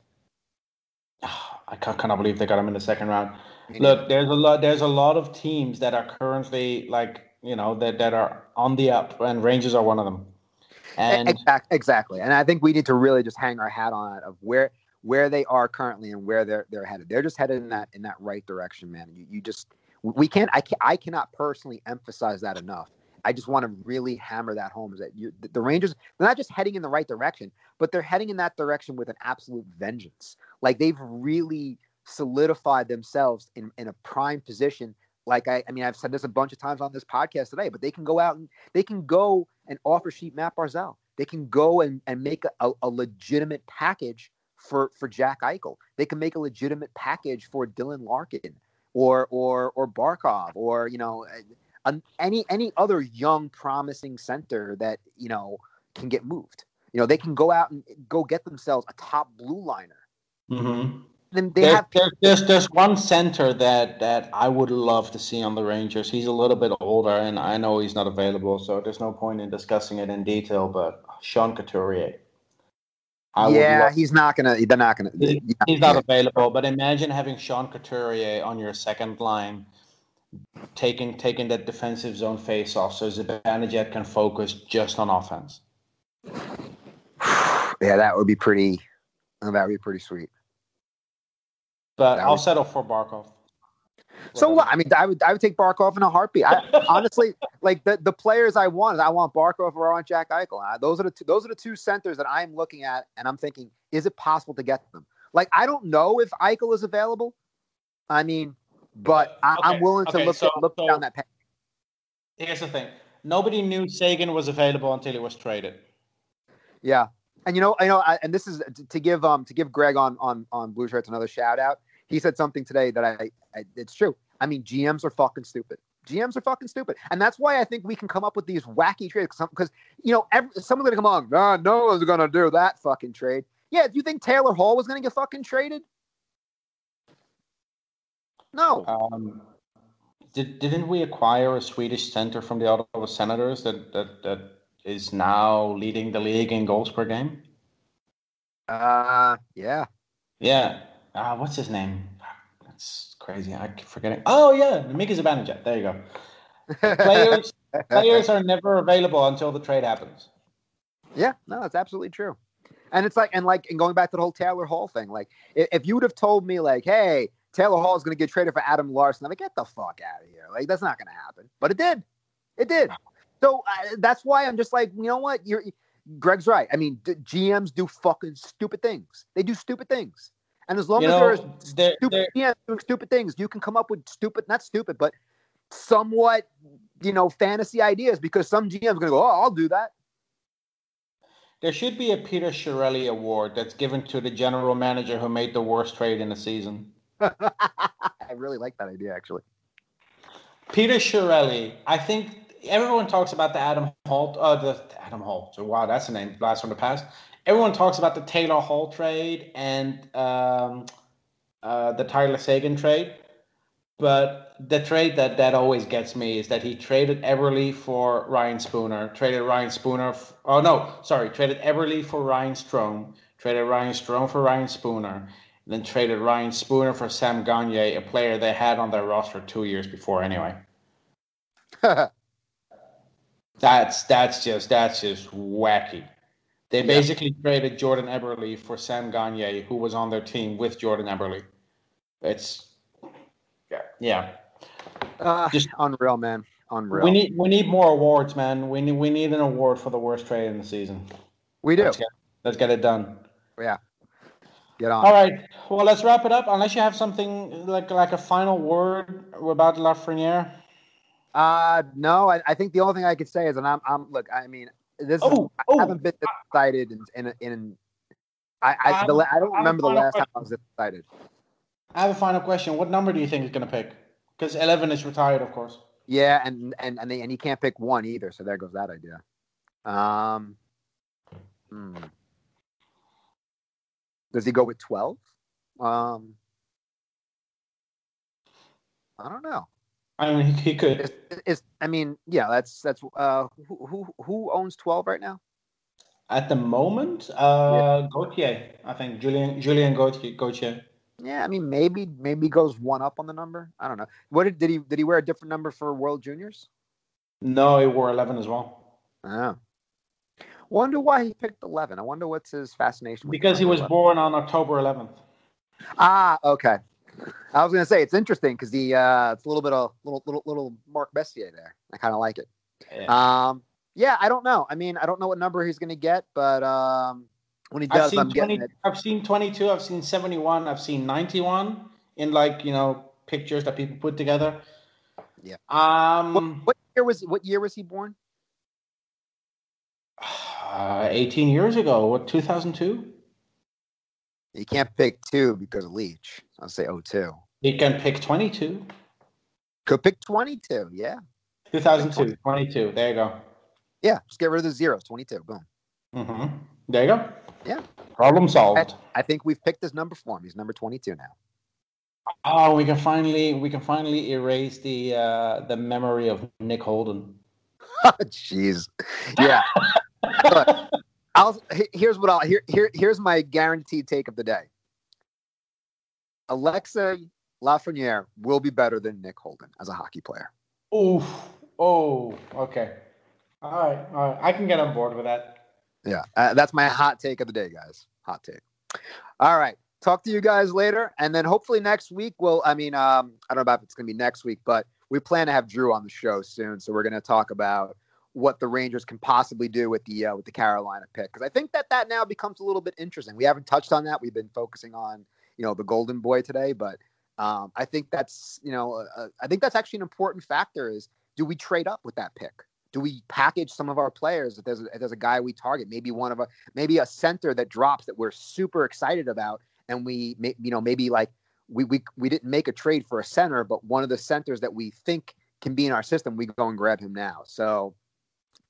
S7: I can't, cannot believe they got him in the second round. Look, there's a lot. There's a lot of teams that are currently like you know that that are on the up, and Rangers are one of them. And
S6: exactly, exactly. And I think we need to really just hang our hat on it of where where they are currently and where they're they're headed. They're just headed in that in that right direction, man. You, you just we can't I can I cannot personally emphasize that enough. I just want to really hammer that home is that you the, Rangers they're not just heading in the right direction, but they're heading in that direction with an absolute vengeance. Like they've really solidified themselves in in a prime position. Like I, I mean, I've said this a bunch of times on this podcast today, but they can go out and they can go and offer sheet Matt Barzal. they can go and, and make a, a, a legitimate package for for Jack Eichel. They can make a legitimate package for Dylan Larkin or or or Barkov or you know any any other young promising center that you know can get moved. You know they can go out and go get themselves a top blue liner.
S7: Mm-hmm.
S6: Then they
S7: There,
S6: have
S7: there, there's there's one center that that I would love to see on the Rangers. He's a little bit older, and I know he's not available, so there's no point in discussing it in detail. But Sean Couturier, I
S6: yeah,
S7: love-
S6: he's not gonna. They're not gonna.
S7: He-
S6: yeah,
S7: he's not
S6: yeah.
S7: available. But imagine having Sean Couturier on your second line, taking taking that defensive zone face off, so Zibanejad can focus just on offense.
S6: Yeah, that would be pretty. That would be pretty sweet.
S7: But
S6: That
S7: I'll
S6: would-
S7: settle for Barkov.
S6: So what? I mean, I would I would take Barkov in a heartbeat. I, honestly, like the, the players I want, I want Barkov or I want Jack Eichel. Uh, those are the two, those are the two centers that I'm looking at, and I'm thinking, is it possible to get them? Like, I don't know if Eichel is available. I mean, but I, I'm
S7: Okay,
S6: willing to
S7: okay,
S6: look
S7: so-
S6: look
S7: so-
S6: down that path.
S7: Here's the thing: nobody knew Seguin was available until he was traded.
S6: Yeah, and you know, I know, I, and this is to, to give um to give Greg on on on Blue Shirts another shout out. He said something today that I, I it's true. I mean, GMs are fucking stupid. GMs are fucking stupid, and that's why I think we can come up with these wacky trades. Because you know, every, someone's gonna come along. Nah, no one's gonna do that fucking trade. Yeah, do you think Taylor Hall was gonna get fucking traded? No.
S7: Um, did, didn't we acquire a Swedish center from the Ottawa Senators that, that, that is now leading the league in goals per game?
S6: Uh, yeah.
S7: Yeah. Uh, what's his name? That's crazy. I keep forgetting. Oh, yeah. Mika Zibanejad. There you go. Players, players are never available until the trade happens.
S6: Yeah, no, that's absolutely true. And it's like, and like, and going back to the whole Taylor Hall thing, like, if, if you would have told me, like, hey, Taylor Hall is going to get traded for Adam Larsson, I'm like, get the fuck out of here. Like, that's not going to happen. But it did. It did. So uh, that's why I'm just like, you know what? You're, Greg's right. I mean, d- GMs do fucking stupid things. They do stupid things. And as long
S7: You
S6: as
S7: know,
S6: there's
S7: there-
S6: stupid
S7: there-
S6: GMs doing stupid things, you can come up with stupid, not stupid, but somewhat, you know, fantasy ideas because some GM's are going to go, oh, I'll do that.
S7: There should be a Peter Chiarelli award that's given to the general manager who made the worst trade in the season.
S6: I really like that idea, actually.
S7: Peter Chiarelli, I think everyone talks about the Adam Holt, uh, the Adam Holt. So wow, that's a name blast from the past. Everyone talks about the Taylor Hall trade and um, uh, the Tyler Seguin trade, but the trade that that always gets me is that he traded Eberle for Ryan Spooner, traded Ryan Spooner. F- oh no, sorry, traded Eberle for Ryan Strome, traded Ryan Strome for Ryan Spooner, and then traded Ryan Spooner for Sam Gagner, a player they had on their roster two years before anyway. That's that's just that's just wacky. They basically traded Jordan Eberle for Sam Gagner, who was on their team with Jordan Eberle. It's yeah, yeah.
S6: Uh,
S7: Just-
S6: unreal, man. Unreal.
S7: We need we need more awards, man. We need we need an award for the worst trade in the season.
S6: we do.
S7: Let's get, let's get it done.
S6: Yeah. Get on.
S7: All right. Well, let's wrap it up. Unless you have something like like a final word about Lafreniere.
S6: Uh, no, I, I think the only thing I could say is, and I'm, I'm look, I mean, this
S7: Oh,
S6: is, I
S7: oh.
S6: haven't been excited in, in, in I, I,
S7: I
S6: the, I don't
S7: I
S6: remember the last time I was excited.
S7: I have a final question. What number do you think he's going to pick? Because eleven is retired, of course.
S6: Yeah, and and and, they, and he can't pick one either, so there goes that idea. Um, hmm. does he go with twelve? Um, I don't know.
S7: I mean, he, he could.
S6: Is, is I mean, yeah, that's that's uh, who who who owns twelve right now?
S7: At the moment, uh, Gauthier, I think Julian Julian Gauthier. Gauthier.
S6: Yeah, I mean, maybe maybe goes one up on the number. I don't know. What did, did he did he wear a different number for World Juniors?
S7: No, he wore eleven as well
S6: Oh. Wonder why he picked eleven. I wonder what's his fascination. with
S7: because he was
S6: 11.
S7: born on October eleventh.
S6: Ah, okay. I was gonna say it's interesting because the uh, it's a little bit of little little little Mark Messier there. I kind of like it. Um, yeah, I don't know. I mean, I don't know what number he's gonna get, but um, when he
S7: I've
S6: does,
S7: seen
S6: I'm getting it.
S7: I've seen twenty-two. I've seen seventy-one. I've seen ninety-one in like you know pictures that people put together.
S6: Yeah.
S7: Um.
S6: What year was what year was he born?
S7: Uh, 18 years ago, what 2002?
S6: You can't pick two because of Leetch. I'll say 02.
S7: You can pick 22.
S6: Could pick 22. Yeah.
S7: 2002, 22. There you go.
S6: Yeah. Just get rid of the zeros. 22. Boom.
S7: hmm There you go.
S6: Yeah.
S7: Problem
S6: I,
S7: solved.
S6: I think we've picked his number for him. He's number 22 now.
S7: Oh, we can finally we can finally erase the uh, the memory of Nick Holden.
S6: Jeez. Yeah. Look, I'll here's what I'll here here here's my guaranteed take of the day. Alexei Lafreniere will be better than Nick Holden as a hockey player.
S7: Oof. Oh, okay. All right, all right. I can get on board with that.
S6: Yeah, uh, that's my hot take of the day, guys. Hot take. All right, talk to you guys later, and then hopefully next week. We'll, I mean, um, I don't know about if it's going to be next week, but we plan to have Drew on the show soon, so we're going to talk about what the Rangers can possibly do with the uh, with the Carolina pick because I think that that now becomes a little bit interesting. We haven't touched on that. We've been focusing on you know the Golden Boy today, but um, I think that's you know uh, I think that's actually an important factor. Is do we trade up with that pick? Do we package some of our players? If there's a, if there's a guy we target, maybe one of a maybe a center that drops that we're super excited about, and we may, you know maybe like we we we didn't make a trade for a center, but one of the centers that we think can be in our system, we go and grab him now. So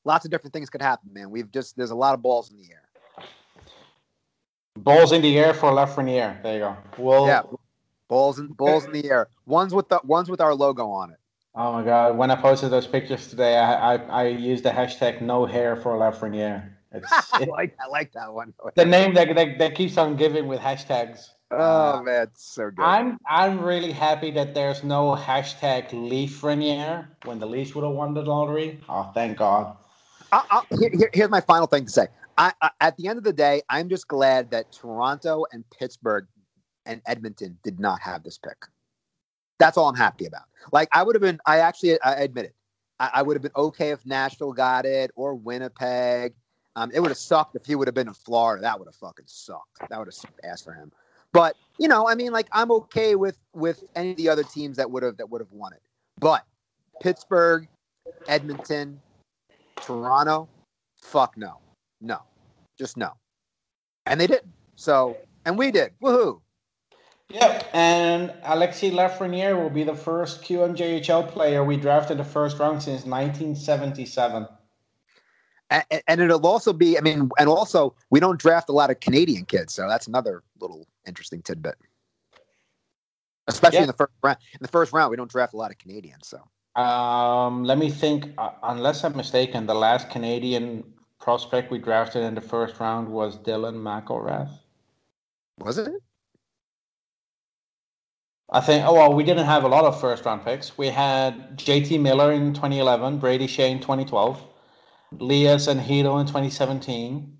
S6: lots of different things could happen, man. We've just there's a lot of balls in the air.
S7: Balls in the air for Lafreniere. There you go. Well,
S6: Yeah, balls in balls in the air. Ones with the ones with our logo on it.
S7: Oh my god! When I posted those pictures today, I I, I used the hashtag No Hair for Lafreniere. It's,
S6: I like I like that one.
S7: the name that, that that keeps on giving with hashtags.
S6: Oh
S7: Uh,
S6: man, it's so good.
S7: I'm I'm really happy that there's no hashtag Leaf Renier when the Leafs would have won the lottery. Oh, thank God.
S6: I, I, here, here- here's my final thing to say. I, I, at the end of the day, I'm just glad that Toronto and Pittsburgh and Edmonton did not have this pick. That's all I'm happy about. Like I would have been, I actually, I admit it. I, I would have been okay if Nashville got it or Winnipeg. Um, it would have sucked if he would have been in Florida. That would have fucking sucked. That would have ass for him. But you know, I mean, like I'm okay with with any of the other teams that would have that would have won it. But Pittsburgh, Edmonton, Toronto, fuck no, no, just no. And they didn't. So, and we did. Woohoo!
S7: Yep, and Alexei Lafreniere will be the first QMJHL player we drafted the first round since 1977.
S6: And, and it'll also be, I mean, and also we don't draft a lot of Canadian kids, so that's another little interesting tidbit. Especially in the first round. In the first round, we don't draft a lot of Canadians. So,
S7: Um, let me think. Uh, unless I'm mistaken, the last Canadian prospect we drafted in the first round was Dylan McIlrath.
S6: was it?
S7: I think. Oh well, we didn't have a lot of first round picks. We had J.T. Miller in 2011, Brady Skjei in 2012, Lias and Chytil in 2017,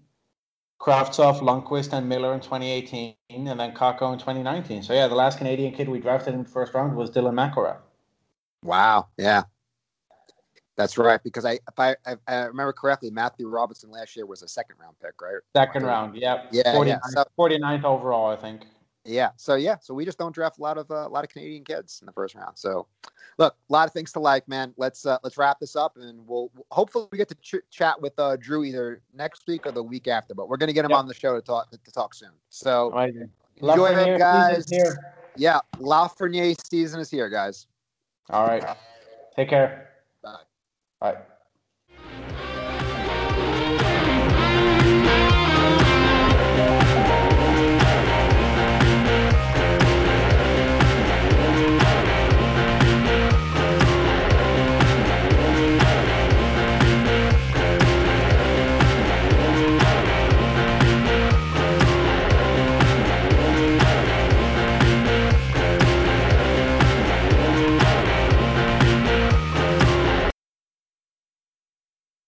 S7: Kravtsov, Lundkvist, and Miller in 2018, and then Kakko in 2019. So yeah, the last Canadian kid we drafted in the first round was Dylan McIlrath.
S6: Wow. Yeah. That's right. Because I, if I, if I remember correctly, Matthew Robertson last year was a second round pick, right?
S7: Second round, yep.
S6: Yeah,
S7: 49th,
S6: yeah, so-
S7: 49th overall, I think.
S6: Yeah. So yeah. So we just don't draft a lot of uh, a lot of Canadian kids in the first round. So, look, a lot of things to like, man. Let's uh, let's wrap this up, and we'll hopefully we get to ch- chat with uh, Drew either next week or the week after. But we're gonna get him
S7: Yep.
S6: on the show to talk to talk soon. So
S7: Amazing.
S6: Enjoy it, guys. yeah, Lafreniere season is here, guys.
S7: All right. Take care.
S6: Bye.
S7: Bye.